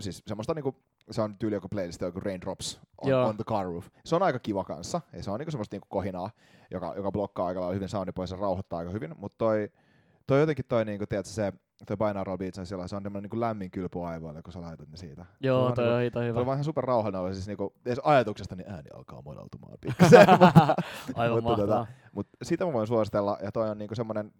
siis semmoista niin kuin, se on tyyli joku playlist, joku Raindrops on, Joo. on the car roof. Se on aika kiva kanssa, ja se on niin kuin semmoista niin kuin kohinaa, joka, joka blokkaa aika lailla hyvin soundi pois ja rauhoittaa aika hyvin, mutta toi, toi jotenkin toi, niin kuin, tiedätkö, se toi binaural beats on siellä, se on tämmöinen niin kuin lämmin kylpy aivoille, kun sä laitat ne siitä. Joo, on toi niinku- on Se hyvä. on vaan ihan super rauhallinen, siis niinku, edes ajatuksesta niin ääni alkaa madaltumaan pikkasen. mutta, Aivan mutta tota, mahtavaa. mut sitä mä voin suositella, ja toi on niinku semmoinen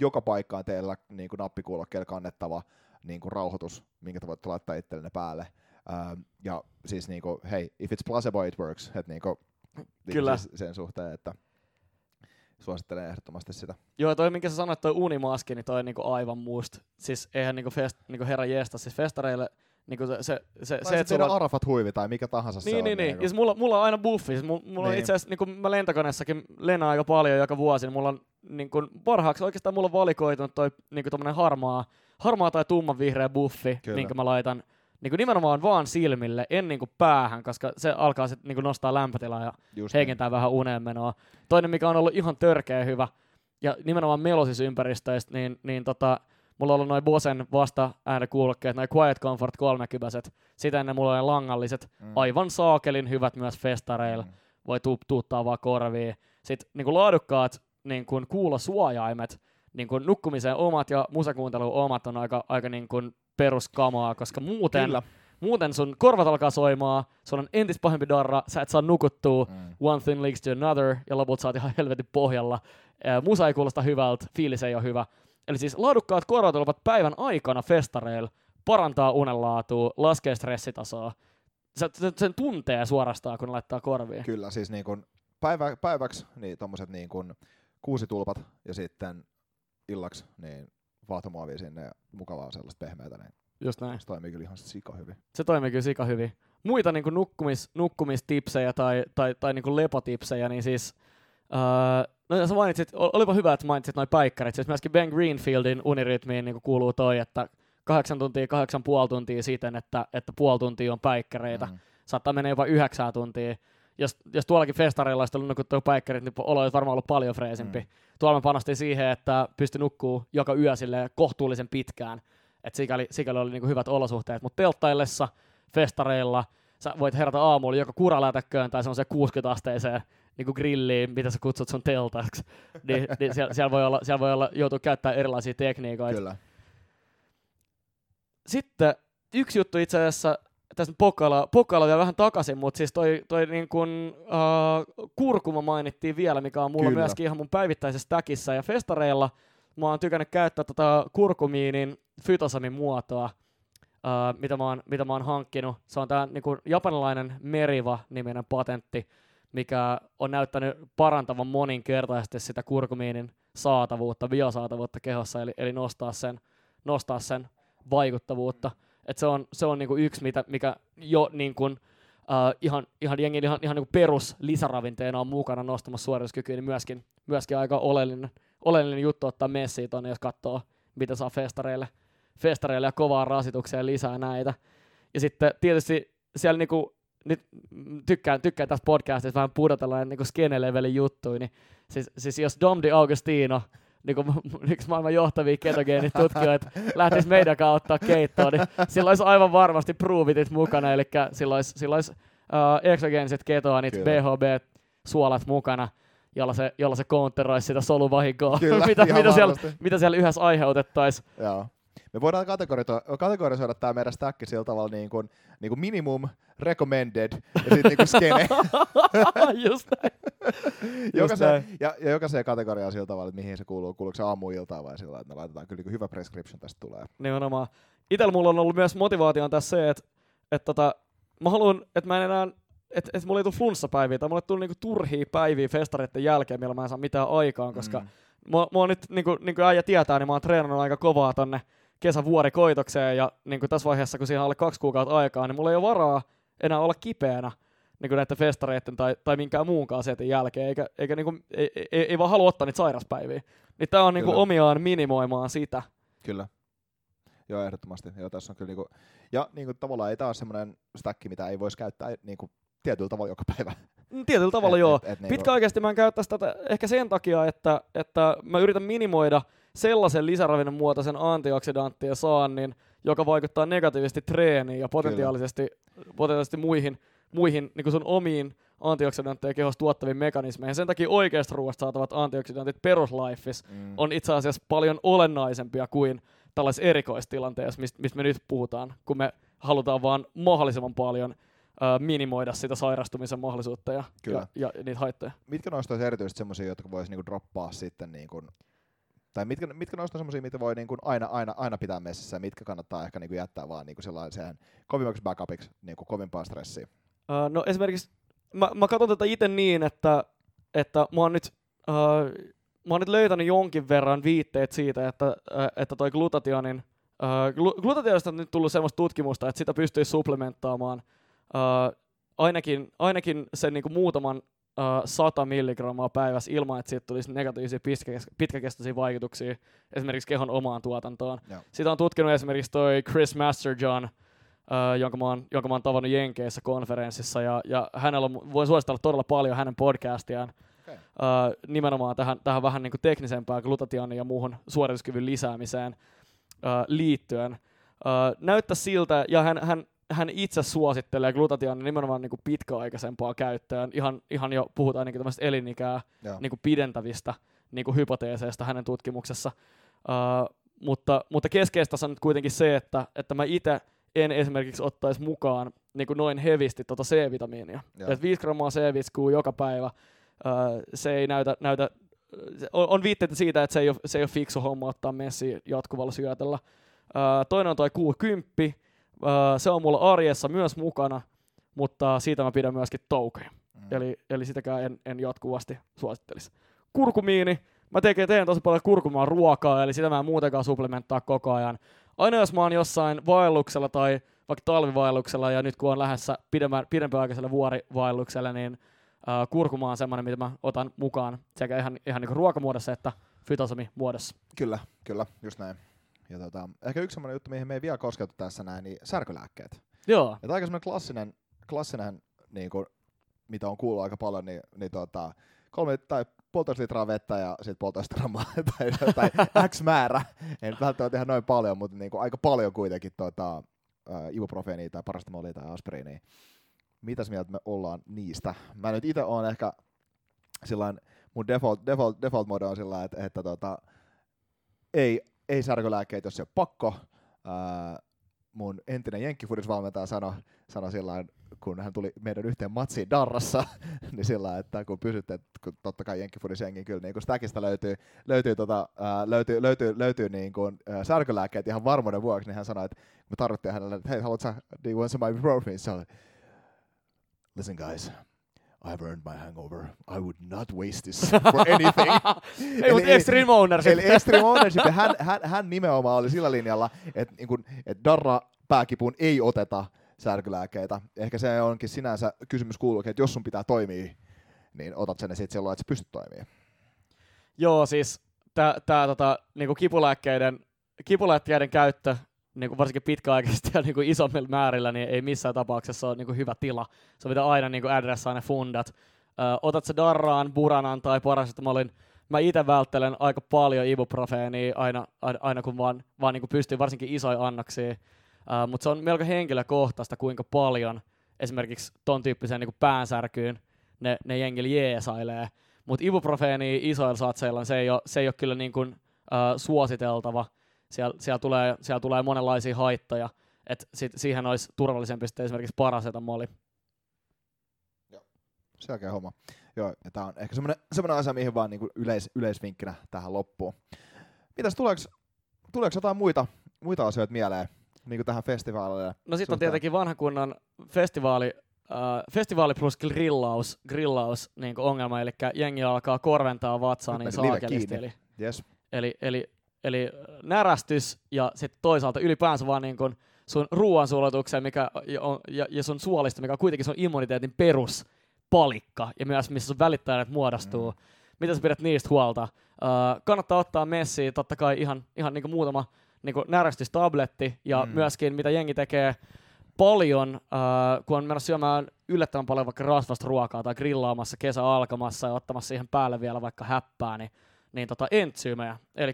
joka paikkaan teillä niinku nappikuulokkeella kannettava niinku rauhoitus, minkä te voitte laittaa itsellenne päälle. Ähm, ja siis niinku, hei, if it's placebo it works, että niinku, niinku Kyllä. Siis sen suhteen, että suosittelen ehdottomasti sitä. Joo, toi minkä sä sanoit, toi unimaski, niin toi on niinku aivan must. Siis eihän niinku, fest, niinku herra jeesta, siis festareille niinku se, se, se, Tai se että sulla... Arafat huivi tai mikä tahansa se Niin, on. niin, niin. niinku. Siis mulla, mulla on aina buffi. Siis mulla, mulla on Niin. itse asiassa, niin kuin mä lentokoneessakin lennän aika paljon joka vuosi, niin mulla on niin kuin, parhaaksi oikeastaan mulla on valikoitunut toi niin kuin harmaa, harmaa tai tumman vihreä buffi, Kyllä. minkä mä laitan niin kuin nimenomaan vaan silmille, en niin kuin päähän, koska se alkaa sitten niin kuin nostaa lämpötilaa ja Just heikentää vähän uneenmenoa. Toinen, mikä on ollut ihan törkeä hyvä, ja nimenomaan melosissa ympäristöistä, niin, niin tota, mulla on ollut noin Bosen vasta äänikuulokkeet, noin Quiet Comfort 30 Sitä ennen mulla oli langalliset, Mm. aivan saakelin hyvät myös festareilla. Mm. Voi tu- tuuttaa vaan korviin. Sitten niin kuin laadukkaat niin kuin kuulosuojaimet, niin kuin nukkumiseen omat ja musakuunteluun omat on aika, aika niin kuin peruskamaa, koska muuten, Kyllä. muuten sun korvat alkaa soimaan, sun on entis pahempi darra, sä et saa nukuttua, Mm. one thing leads to another, ja loput sä oot ihan helvetin pohjalla. Ää, Musa ei kuulosta hyvältä, fiilis ei ole hyvä. Eli siis laadukkaat korvatelpat päivän aikana festareilla parantaa unenlaatua, laskee stressitasoa. Se, sen tuntee suorastaan, kun laittaa korviin. Kyllä, siis niin kun päivä, päiväksi niin tommoset niin kun kuusi tulpat ja sitten illaksi niin vaahtomuovia sinne ja mukavaa sellaista pehmeätä, niin Just näin. se toimii kyllä ihan sika hyvin. Se toimii kyllä sika hyvin. Muita niin nukkumis, nukkumistipsejä tai, tai, tai niin lepotipsejä, niin siis... Öö, no sä mainitsit, ol- olipa hyvä, että mainitsit noin päikkärit. Siis myöskin Ben Greenfieldin unirytmiin niin kuuluu toi, että kahdeksan tuntia, kahdeksan puoli tuntia siten, että, että puoli tuntia on päikkäreitä. Mm. Saattaa mennä jopa yhdeksää tuntia. Jos, jos tuollakin festareilla olisi ollut nukuttua päikkärit, niin olo olisi varmaan ollut paljon freesimpi. Mm. Tuolla me panostin siihen, että pystyi nukkuu joka yö silleen kohtuullisen pitkään. Et sikäli, sikäli oli niinku hyvät olosuhteet. Mutta telttaillessa, festareilla, sä voit herätä aamulla joko kuralätäkköön tai semmoiseen 60-asteiseen niinku grilliin, mitä sä kutsut sun teltaksi. niin, niin siellä, siellä, voi olla, siellä voi olla joutua käyttämään erilaisia tekniikoita. Kyllä. Sitten yksi juttu itse asiassa, tässä pokkaillaan, pokkaillaan vielä vähän takaisin, mutta siis toi, toi niin kun, uh, kurkuma mainittiin vielä, mikä on mulla Kyllä. myöskin ihan mun päivittäisessä täkissä. Ja festareilla mä oon tykännyt käyttää tota kurkumiinin fytosamin muotoa, uh, mitä, mä oon, mitä mä oon hankkinut. Se on tää niin kun, japanilainen Meriva-niminen patentti, mikä on näyttänyt parantavan moninkertaisesti sitä kurkumiinin saatavuutta, biosaatavuutta kehossa, eli, eli nostaa sen, nostaa sen vaikuttavuutta. Et se on, se on niinku yksi, mitä, mikä jo niinku, uh, ihan, ihan, jengi, ihan, ihan niinku perus lisäravinteena on mukana nostamassa suorituskykyä, niin myöskin, myöskin aika oleellinen, oleellinen juttu ottaa messiin tonne, jos katsoo, mitä saa festareille, festareille ja kovaa rasitukseen lisää näitä. Ja sitten tietysti siellä niinku, nyt tykkään, tykkään tässä podcastissa vähän pudotella niinku skene-levelin juttuja, niin siis, siis jos Dom Augustino niin kuin yksi maailman johtavia ketogeenitutkijoita lähtisi meidän kautta keittoon, niin sillä olisi aivan varmasti proovitit mukana, eli sillä olisi, sillä olisi uh, exogeeniset ketoanit. BHB-suolat mukana, jolla se, jolla se counteroisi sitä soluvahinkoa, Kyllä, mitä, mitä, siellä, mitä siellä yhdessä aiheutettaisiin. Me voidaan kategorisoida, kategorisoida tämä meidän stack sillä tavalla niin kuin, niin kuin minimum, recommended ja sitten niin kuin skene. Just näin. jokaiseen, näin. ja, ja jokaiseen kategoriaan sillä tavalla, että mihin se kuuluu. Kuuluuko se aamuiltaan vai sillä, että me laitetaan kyllä niin hyvä prescription tästä tulee. Nimenomaan. Itellä mulla on ollut myös motivaatio tässä se, että et tota, mä haluan, että mä en enää, että et mulla ei tule flunssapäiviä tai mulle ei tule niinku turhia päiviä festareiden jälkeen, millä mä en saa mitään aikaan, koska mm. mä oon nyt, niinku, niinku äijä tietää, niin mä oon treenannut aika kovaa tonne kesävuorikoitokseen ja niinku tässä vaiheessa, kun siinä on alle kaksi kuukautta aikaa, niin mulla ei ole varaa enää olla kipeänä niin näiden festareiden tai, tai minkään muunkaan setin jälkeen, eikä, eikä niinku, ei, ei, ei, vaan halua ottaa niitä sairaspäiviä. Niin tää on niinku Kyllä. omiaan minimoimaan sitä. Kyllä. Joo, ehdottomasti. Joo, tässä on kyllä niinku, ja niinku, tavallaan ei tämä ole semmoinen stack, mitä ei voisi käyttää niinku, tietyllä tavalla joka päivä. Mm, Tietyllä tavalla Et- joo. et- et niinku- Pitkäaikaisesti mä en käyttäisi tätä ehkä sen takia, että, että mä yritän minimoida sellaisen lisäravinnon muotoisen antioksidanttien saannin, joka vaikuttaa negatiivisesti treeniin ja potentiaalisesti, potentiaalisesti muihin, muihin niin sun omiin antioksidantteja kehossa tuottaviin mekanismeihin. Sen takia oikeasta ruoasta saatavat antioksidantit peruslifeissa Mm. on itse asiassa paljon olennaisempia kuin tällaisessa erikoistilanteessa, mistä, mistä me nyt puhutaan, kun me halutaan vaan mahdollisimman paljon minimoida sitä sairastumisen mahdollisuutta ja, Kyllä. ja, ja niitä haittoja. mitkä noista olisi erityisesti semmoisia, jotka voisi niinku droppaa sitten niinku, tai mitkä, mitkä noista on semmoisia, mitä voi niinku aina, aina, aina pitää messissä, ja mitkä kannattaa ehkä niinku jättää vaan niinku sellaiseen kovimmaksi backupiksi, niinku kovimpaan stressiin. Uh, no esimerkiksi mä, mä katson tätä itse niin, että, että mä oon nyt uh, mä oon nyt löytänyt jonkin verran viitteet siitä, että, uh, että toi glutationin uh, glu- glutationista on nyt tullut semmoista tutkimusta, että sitä pystyy supplementtaamaan uh, ainakin, ainakin sen niinku muutaman uh, 100 milligrammaa päivässä ilman, että siitä tulisi negatiivisia pitkäkes- pitkäkestoisia vaikutuksia esimerkiksi kehon omaan tuotantoon. Joo. Sitä on tutkinut esimerkiksi toi Chris Masterjohn, uh, jonka, mä oon, jonka mä oon tavannut Jenkeissä konferenssissa, ja, ja hänellä on, voin suositella todella paljon hänen podcastiaan, Okay. uh, nimenomaan tähän, tähän vähän niin kuin teknisempään glutationin ja muuhun suorituskyvyn lisäämiseen uh, liittyen. Uh, näyttää siltä, ja hän, hän, hän itse suosittelee glutationin nimenomaan niin kuin pitkäaikaisempaa käyttöön. Ihan, ihan jo puhutaan niin tämmöistä elinikää Joo. niin kuin pidentävistä niin kuin hypoteeseista hänen tutkimuksessa. Uh, mutta, mutta keskeistä on nyt kuitenkin se, että, että mä itse en esimerkiksi ottaisi mukaan niin kuin noin hevisti tota C-vitamiinia. Joo. Et 5 grammaa C-viskuu joka päivä, uh, se ei näytä, näytä on, on viitteitä siitä, että se ei ole, se ei ole fiksu homma ottaa messi jatkuvalla syötellä. Uh, toinen on toi Q10, uh, se on mulla arjessa myös mukana, mutta siitä mä pidän myöskin toukoja. Mm. Eli, eli sitäkään en, en jatkuvasti suosittelisi. Kurkumiini. Mä tekee, teen tosi paljon kurkumaa ruokaa, eli sitä mä en muutenkaan supplementtaa koko ajan. Aina jos mä oon jossain vaelluksella tai vaikka talvivaelluksella ja nyt kun on lähdössä pidemmän, pidempiaikaiselle vuorivaellukselle, niin äh, kurkuma on semmoinen, mitä mä otan mukaan sekä ihan, ihan niin ruokamuodossa että fytosomimuodossa. Kyllä, kyllä, just näin. Ja tota, ehkä yksi semmoinen juttu, mihin me ei vielä koskettu tässä näin, niin särkylääkkeet. Joo, Ja aika semmoinen klassinen, klassinen niin kuin, mitä on kuullut aika paljon, niin, niin tota, kolme tai puolitoista litraa vettä ja sitten puolitoista grammaa tai, tai X määrä. Ei nyt välttämättä ihan noin paljon, mutta niin kuin aika paljon kuitenkin tota, ibuprofeenia tai paracetamoolia tai aspiriinia. Mitäs mieltä me ollaan niistä? Mä nyt itse oon ehkä sillain, mun default, default, default mode on sillä että, että tota, ei, ei särkylääkkeitä, jos se on pakko. Ää, mun entinen jenkkifudisvalmentaja sanoi sano sillä kun hän tuli meidän yhteen matsiin Darrassa, niin sillä että kun pysytte, että kun totta kai jenkkifudisjengi kyllä niin kun Stackista löytyy, löytyy, tota, ää, löytyy, löytyy, löytyy niin kuin, ää, särkylääkkeet ihan varmuuden vuoksi, niin hän sanoi, että me tarvittiin hänelle, että hei, haluatko sä, do you want some ibuprofen? Listen guys, I've earned my hangover. I would not waste this for anything. ei, mutta extreme ownership. Eli Extreme Ownership, ja hän, hän, hän nimenomaan oli sillä linjalla, että niin kun, et Darra pääkipuun ei oteta särkylääkkeitä. Ehkä se onkin sinänsä kysymys kuuluu, että jos sun pitää toimia, niin otat sen sitten silloin, että sä pystyt toimimaan. Joo, siis tää, tää tota, niinku kipulääkkeiden, kipulääkkeiden käyttö niinku varsinkin pitkäaikaisesti ja niinku isommilla määrillä, niin ei missään tapauksessa ole niinku hyvä tila. Se pitää aina niinku adressaa ne fundat. Ö, otat sä Darraan, Buranan tai Paracetamolin, mä itse välttelen aika paljon ibuprofeenia aina, aina, aina kun vaan, vaan niinku pystyy varsinkin isoja annoksia. Mutta se on melko henkilökohtaista, kuinka paljon esimerkiksi ton tyyppiseen niinku päänsärkyyn ne, ne jengillä jeesailee. Mutta ibuprofeenia isoilla satseilla, se ei ole, se ei ole kyllä niin kuin, uh, suositeltava. Siellä, siellä, tulee, siellä tulee monenlaisia haittoja. Et sit, siihen olisi turvallisempi sitten esimerkiksi parasetamoli. selkeä homma. Joo, ja tää on ehkä semmoinen, semmoinen asia, mihin vaan niinku yleis, yleisvinkkinä tähän loppuun. Mitäs tuleeko, tuleeko jotain muita, muita asioita mieleen niin tähän festivaalille? No sitten on tietenkin vanha kunnan festivaali, äh, festivaali plus grillaus, grillaus niin ongelma, eli jengi alkaa korventaa vatsaa niin saakelisti. Eli, yes. eli, eli, eli närästys ja sitten toisaalta ylipäänsä vaan niin kuin sun ruoansulatuksen mikä on, ja, ja sun suolista, mikä on kuitenkin sun immuniteetin perus palikka ja myös missä sun välittäjät muodostuu. Mm. Mitä sä pidät niistä huolta? Uh, kannattaa ottaa messiin totta kai ihan, ihan niin kuin muutama niin kuin närästystabletti ja mm. myöskin mitä jengi tekee paljon, uh, kun on menossa syömään yllättävän paljon vaikka rasvasta ruokaa tai grillaamassa kesä alkamassa ja ottamassa siihen päälle vielä vaikka häppää, niin, niin tota entsyymejä. Eli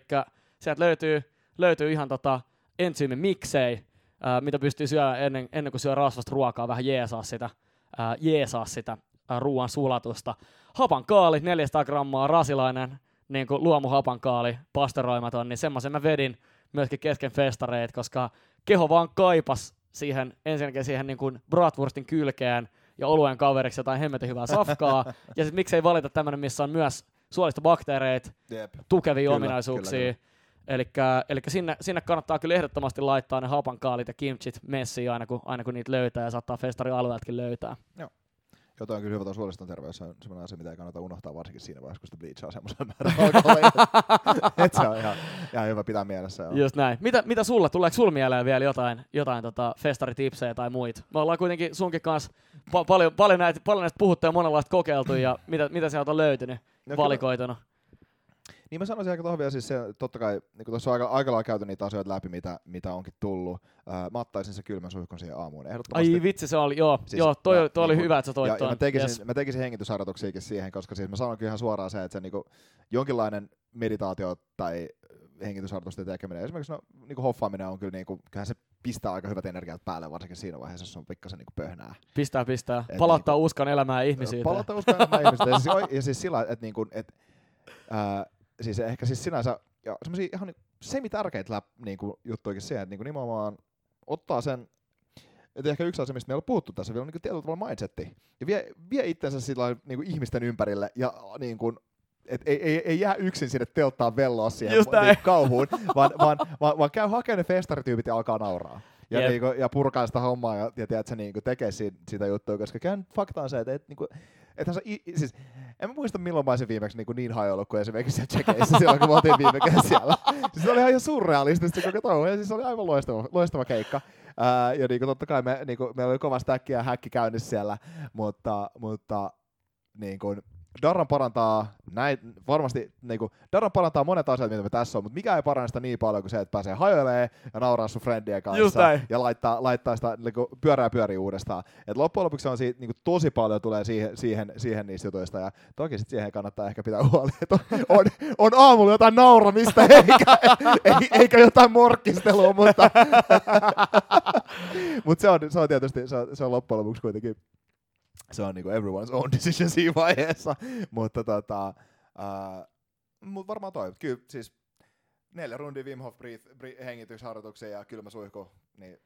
sieltä löytyy, löytyy ihan tota entsyymimiksei, uh, mitä pystyy syömään ennen, ennen kuin syö rasvasta ruokaa, vähän jeesaa sitä, uh, jeesaa sitä uh, ruoan sulatusta. Hapankaali, 400 grammaa, rasilainen, niin kuin luomuhapankaali, pasteroimaton, niin semmoisen mä vedin myöskin kesken festareet, koska keho vaan kaipas siihen, ensinnäkin siihen niin kuin bratwurstin kylkeen ja oluen kaveriksi jotain hemmetin hyvää safkaa. ja sitten miksei valita tämmöinen, missä on myös suolista bakteereita, yep. tukevia kyllä, ominaisuuksia. Eli sinne, sinne kannattaa kyllä ehdottomasti laittaa ne hapankaalit ja kimchit messiin aina kun, aina kun niitä löytää ja saattaa festarialueeltakin löytää. Joo. Jotain kyllä hyvä tuo suoliston terveys on sellainen asia, mitä ei kannata unohtaa varsinkin siinä vaiheessa, kun sitä bleachaa semmoisen määrän että se on ihan, ihan, hyvä pitää mielessä. Joo. Just näin. Mitä, mitä sulla, tuleeko sulla mieleen vielä jotain, jotain tota festaritipsejä tai muita? Me ollaan kuitenkin sunkin kanssa pa- paljon, paljon, näitä, paljon näistä puhuttu ja monenlaista kokeiltu ja mitä, mitä sieltä on löytynyt no, valikoituna? Kyllä niin mä sanoisin aika tuohon vielä siis se, totta kai, niin tuossa on aika, aika lailla käyty niitä asioita läpi, mitä, mitä onkin tullut. Äh, mä ottaisin se kylmän suihkun siihen aamuun. Ai vitsi, se oli, joo, siis, joo toi, toi, toi oli niin hyvä, että sä toit ja, ja mä tekisin, yes. mä tekisin hengitysharjoituksiakin siihen, koska siis mä sanon ihan suoraan se, että se niinku, jonkinlainen meditaatio tai hengitysharjoitusten tekeminen, esimerkiksi no, niinku hoffaaminen on kyllä, niinku, kyllähän se pistää aika hyvät energiat päälle, varsinkin siinä vaiheessa, jos on pikkasen niinku pöhnää. Pistää, pistää. Et palauttaa niinku, uskon elämään ihmisiä. Palauttaa uskon elämään ihmisiä. ja, siis, ja siis sillä, että niinku, et, ää, siis ehkä siis sinänsä, ja semmoisia ihan niin semi-tärkeitä läp, niin kuin, juttuikin siihen, että niin kuin nimenomaan ottaa sen, että ehkä yksi asia, mistä meillä on puhuttu tässä vielä, on niin tietyllä tavalla mindsetti. Ja vie, vie itsensä sillä niin kuin ihmisten ympärille ja niin kuin, et ei, ei, ei jää yksin sinne telttaan velloa siihen niin kauhuun, vaan, vaan, vaan, vaan käy hakemaan ne festarityypit ja alkaa nauraa. Ja, yep. niinku, ja purkaa sitä hommaa ja, ja tiedät, se niinku tekee siitä, sitä juttua, koska käy fakta on se, että et, niinku, että se, siis, en mä muista milloin mä olisin viimeksi niin, niin hajoillut kuin esimerkiksi siellä Tsekeissä silloin, kun mä oltiin viime kerran siellä. Siis se oli ihan surrealistista koko touhu, ja siis se oli aivan loistava, loistava keikka. Ää, ja niin kuin, totta kai me, niin kuin, meillä oli kova stäkki ja häkki käynnissä siellä, mutta, mutta niin kuin, Darran parantaa, näin, varmasti niin kuin, Darran parantaa monet asiat, mitä me tässä on, mutta mikä ei paranna sitä niin paljon kuin se, että pääsee hajoilee ja nauraa sun friendien kanssa ja laittaa, laittaa sitä niin kuin, pyörää pyöriä uudestaan. Et loppujen lopuksi on siitä, niin kuin, tosi paljon tulee siihen, siihen, siihen niistä jutuista ja toki sit siihen kannattaa ehkä pitää huoli, että on, on, on aamulla jotain nauramista eikä, eikä jotain morkkistelua, mutta, mutta se, on, se on tietysti se on, se on loppujen lopuksi kuitenkin se on niinku everyone's own decision siinä vaiheessa, mutta tota, uh, mut varmaan toi, kyllä siis neljä rundia Wim Hof breath, breath, hengitysharjoituksia ja kylmä suihku, niin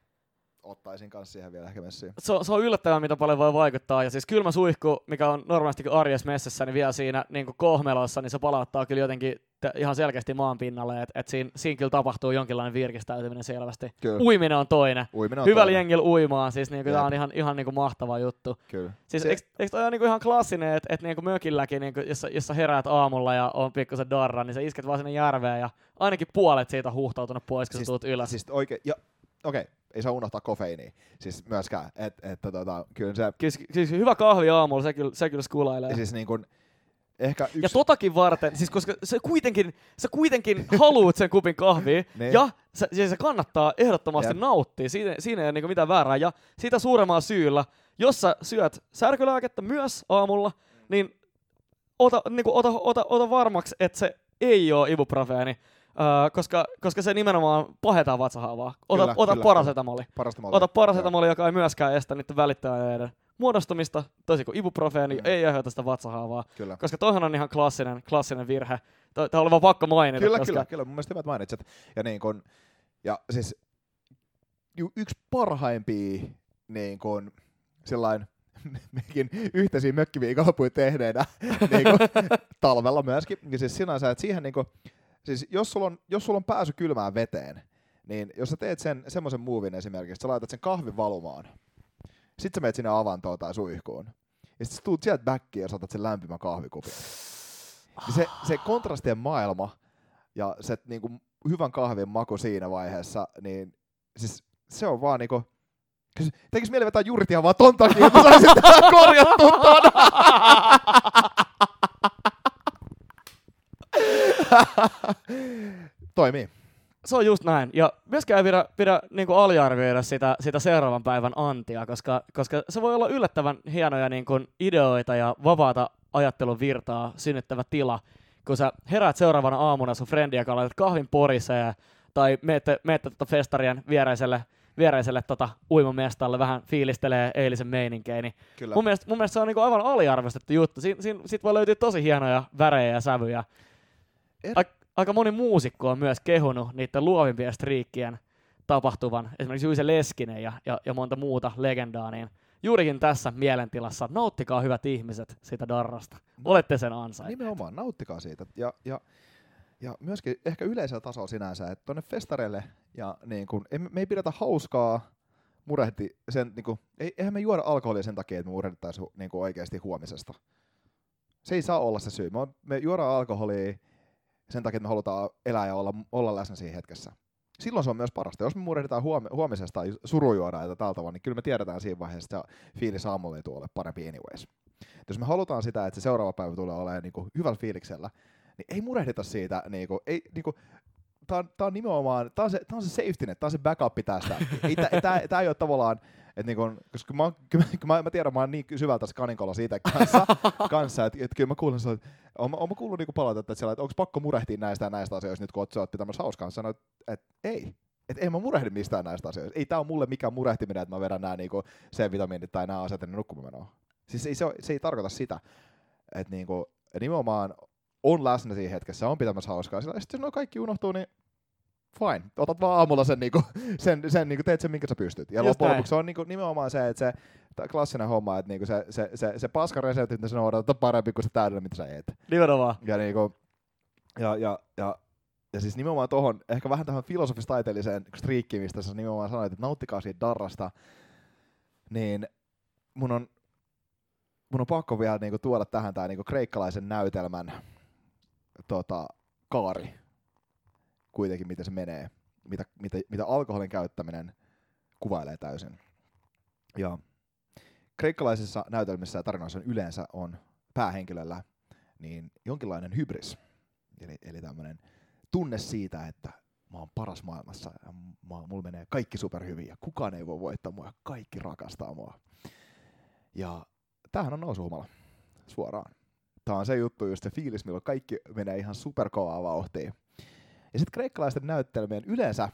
ottaisin kanssa siihen vielä ehkä messiin. Se, se on yllättävää, mitä paljon voi vaikuttaa. Ja siis kylmä suihku, mikä on normaalisti arjes messissä, niin vielä siinä niin kohmelossa, niin se palauttaa kyllä jotenkin ihan selkeästi maan pinnalle, että et siinä, siinä kyllä tapahtuu jonkinlainen virkistäytyminen selvästi. Kyllä. Uiminen on toinen. Uiminen on Hyvällä toinen. jengillä uimaan, siis niinku, tämä on ihan, ihan niinku mahtava juttu. Kyllä. Siis se... eikö, eikö toi ole niinku ihan klassinen, että et niinku mökilläkin, niinku, jos, jos sä heräät aamulla ja on pikkusen darra, niin sä isket vaan sinne järveen ja ainakin puolet siitä on huhtautunut pois, kun siis, sä tuut ylös. Siis oikein, ja okei, okay, ei saa unohtaa kofeiiniä, siis myöskään, että et, tota, kyllä se... Siis, siis hyvä kahvi aamulla, se kyllä, se kyllä skuulailee. Siis niin kun, ehkä yksi... Ja totakin varten, siis koska se kuitenkin, sä kuitenkin haluut sen kupin kahvia, niin. ja se, siis se kannattaa ehdottomasti Jep. nauttia, siinä, siinä ei ole niinku mitään väärää, ja sitä suuremmalla syyllä, jos sä syöt särkylääkettä myös aamulla, niin ota, niinku, ota, ota, ota varmaksi, että se ei ole ibuprofeeni, Uh, koska, koska se nimenomaan pahetaa vatsahaavaa. Ota, kyllä, ota kyllä, parasetamoli. parasetamoli. Ota parasetamoli, joka ei myöskään estä niiden välittäjäiden muodostumista, toisin kuin ibuprofeeni, mm. ei aiheuta sitä vatsahaavaa. Kyllä. Koska toihan on ihan klassinen, klassinen virhe. Tämä oli vaan pakko mainita. Kyllä, koska... kyllä, kyllä. Mun mielestä hyvät mainitset. Ja, niin kun, ja siis yksi parhaimpia niin kun, sillain, mekin yhteisiä mökkiviikonloppuja tehneenä niin kuin, talvella myöskin. Ja siis sinänsä, että siihen niin kuin, siis jos sulla, on, jos sulla on pääsy kylmään veteen, niin jos sä teet sen semmoisen muuvin esimerkiksi, sä laitat sen kahvin valumaan, sit sä menet sinne avantoon tai suihkuun, ja sit sä tuut sieltä backiin ja saatat sen lämpimän kahvikupin. Niin se, se kontrastien maailma ja se niin kuin, hyvän kahvin maku siinä vaiheessa, niin siis se on vaan niinku... Tekis mieli vetää jurtia vaan ton takia, että saisin tää korjattua ton. Toimii. Se on just näin. Ja myöskään ei pidä, pidä niin kuin aliarvioida sitä, sitä seuraavan päivän antia, koska, koska se voi olla yllättävän hienoja niin kuin ideoita ja vapaata ajattelun virtaa synnyttävä tila, kun sä heräät seuraavana aamuna sun frendiä, laitat kahvin poriseen, tai meette, meette tota festarien viereiselle, viereiselle tota uimamestalle vähän fiilistelee eilisen meininkejä, niin Kyllä. mun mielestä, mun mielestä se on niinku aivan aliarvostettu juttu. Siin, siin, sit voi löytyä tosi hienoja värejä ja sävyjä. Er- A, aika moni muusikko on myös kehunut niiden luovimpien striikkien tapahtuvan, esimerkiksi Juise Leskinen ja, ja, ja monta muuta legendaa, niin juurikin tässä mielentilassa nauttikaa hyvät ihmiset siitä darrasta. Olette sen ansainneet. Nimenomaan, nauttikaa siitä. Ja, ja, ja myöskin ehkä yleisellä tasolla sinänsä, että tonne festareille ja niin kun, ei, me ei pidetä hauskaa murehti sen, niin kun, ei, eihän me juoda alkoholia sen takia, että me murehdittaisiin niin oikeasti huomisesta. Se ei saa olla se syy. Me, on, me juodaan alkoholia sen takia, että me halutaan elää ja olla, olla läsnä siinä hetkessä. Silloin se on myös parasta. Jos me murehditaan huom- huomisesta tai surujuodaan ja tältä niin kyllä me tiedetään siinä vaiheessa, että fiilis aamulla ei tule parempi anyways. Et jos me halutaan sitä, että se seuraava päivä tulee olemaan niin hyvällä fiiliksellä, niin ei murehdita siitä. Niin kuin, ei, niin kuin, tää on, tää on nimenomaan, tää on, se, tää on se safety net, tää on se backup tästä. ei, tää, tää, tää ei ole tavallaan, että niin kuin, koska mä, kyllä, mä, mä, tiedän, mä oon niin syvällä tässä kanikolla siitä kanssa, kanssa että, että kyllä mä kuulen, että oon, oon mä kuullut niin palautetta, että, että onko pakko murehtia näistä ja näistä asioista nyt, kun oot, oot pitämässä hauskaa. Sanoin, että, ei. Että ei mä murehdi mistään näistä asioista. Ei tää on mulle mikään murehtiminen, että mä vedän nämä niinku C-vitamiinit tai nämä asiat ennen nukkumamenoa. Siis ei, se, ole- se ei tarkoita sitä, että niinku, nimenomaan on läsnä siinä hetkessä, on pitämässä hauskaa. Sillä, ja sitten jos nuo kaikki unohtuu, niin fine. Otat vaan aamulla sen, niinku, sen, sen niinku, teet sen, minkä sä pystyt. Ja loppujen lopuksi se on niinku, nimenomaan se, että se klassinen homma, että niinku se, se, se, se paskaresepti, mitä sä noudatat, on parempi kuin se täydellinen, mitä sä eet. Nimenomaan. Ja, niinku, ja, ja, ja, ja siis nimenomaan tuohon, ehkä vähän tähän filosofis-taiteelliseen striikkiin, mistä sä nimenomaan sanoit, että nauttikaa siitä darrasta, niin mun on, mun on pakko vielä niinku tuoda tähän tämä niinku kreikkalaisen näytelmän tota, kaari, kuitenkin miten se menee, mitä, mitä, mitä alkoholin käyttäminen kuvailee täysin. Ja kreikkalaisissa näytelmissä ja tarinoissa yleensä on päähenkilöllä niin jonkinlainen hybris. Eli, eli tämmöinen tunne siitä, että mä oon paras maailmassa ja mä, mulla menee kaikki superhyvin ja kukaan ei voi voittaa mua ja kaikki rakastaa mua. Ja tämähän on nousuhumala suoraan. Tämä on se juttu, just se fiilis, milloin kaikki menee ihan superkovaa vauhtiin. Ja sitten kreikkalaisten näyttelmien yleensä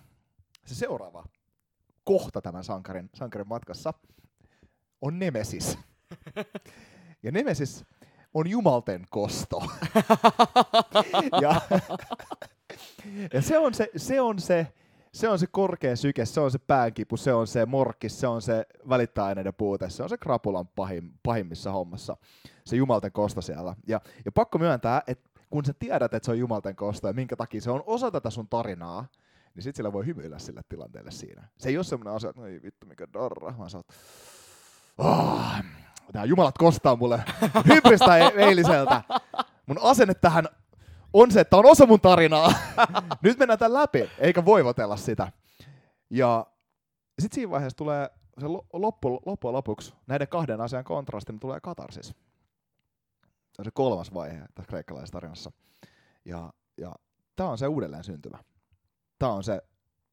se seuraava kohta tämän sankarin, sankarin matkassa on Nemesis. Ja Nemesis on jumalten kosto. ja, ja se on se, se on se, se on se korkea syke, se on se päänkipu, se on se morkkis, se on se välittäaineiden puute, se on se krapulan pahim, pahimmissa hommassa, se jumalten kosto siellä. Ja, ja pakko myöntää, että kun sä tiedät, että se on jumalten kosto ja minkä takia se on osa tätä sun tarinaa, niin sit sillä voi hymyillä sille tilanteelle siinä. Se ei ole semmoinen asia, että no ei vittu mikä darra, vaan sä oot, oh, nämä jumalat kostaa mulle hybristä e- eiliseltä. Mun asenne tähän on se, että on osa mun tarinaa. Nyt mennään tämän läpi, eikä voivotella sitä. Ja sitten siinä vaiheessa tulee se lo- loppu, loppujen lopuksi näiden kahden asian kontrasti, niin tulee katarsis. Se on se kolmas vaihe tässä kreikkalaisessa tarinassa. Ja, ja tämä on se uudelleen syntymä. Tämä on se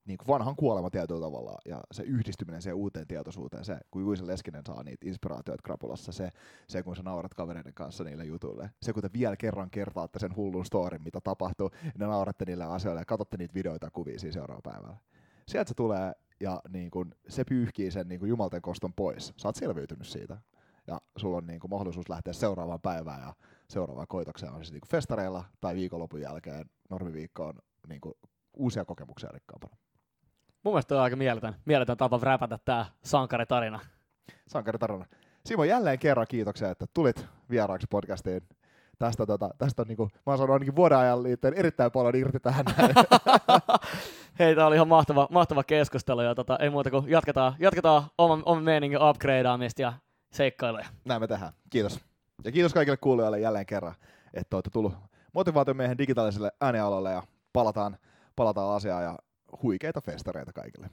niin kuin vanhan kuolema tietyllä tavalla ja se yhdistyminen siihen uuteen tietoisuuteen, se kun Juise Leskinen saa niitä inspiraatioita krapulassa, se, se kun sä naurat kavereiden kanssa niille jutuille, se kun te vielä kerran kertaatte sen hullun storin, mitä tapahtuu, ja ne nauratte niille asioille ja katsotte niitä videoita ja kuvia siinä seuraavalla päivällä. Sieltä se tulee ja niin kun, se pyyhkii sen niin kun jumalten koston pois. Sä oot selviytynyt siitä ja sulla on niin kun, mahdollisuus lähteä seuraavaan päivään ja seuraavaan koitokseen on se niin kun festareilla tai viikonlopun jälkeen normiviikko on niin kun, uusia kokemuksia rikkaampana. Mun mielestä on aika mieletön, mieletön tapa räpätä tää sankaritarina. sankaritarina. Simo, jälleen kerran kiitoksia, että tulit vieraaksi podcastiin. Tästä, tota, tästä on niinku, mä oon saanut ainakin vuoden ajan liittyen erittäin paljon irti tähän. Hei, tää oli ihan mahtava, mahtava keskustelu ja tota, ei muuta kuin jatketaan, jatketaan oman, oman meiningin upgradeaamista ja seikkailuja. Näin me tehdään. Kiitos. Ja kiitos kaikille kuulijoille jälleen kerran, että olette tullut motivaatiomiehen digitaaliselle äänialalle ja palataan, palataan asiaan ja huikeita festareita kaikille.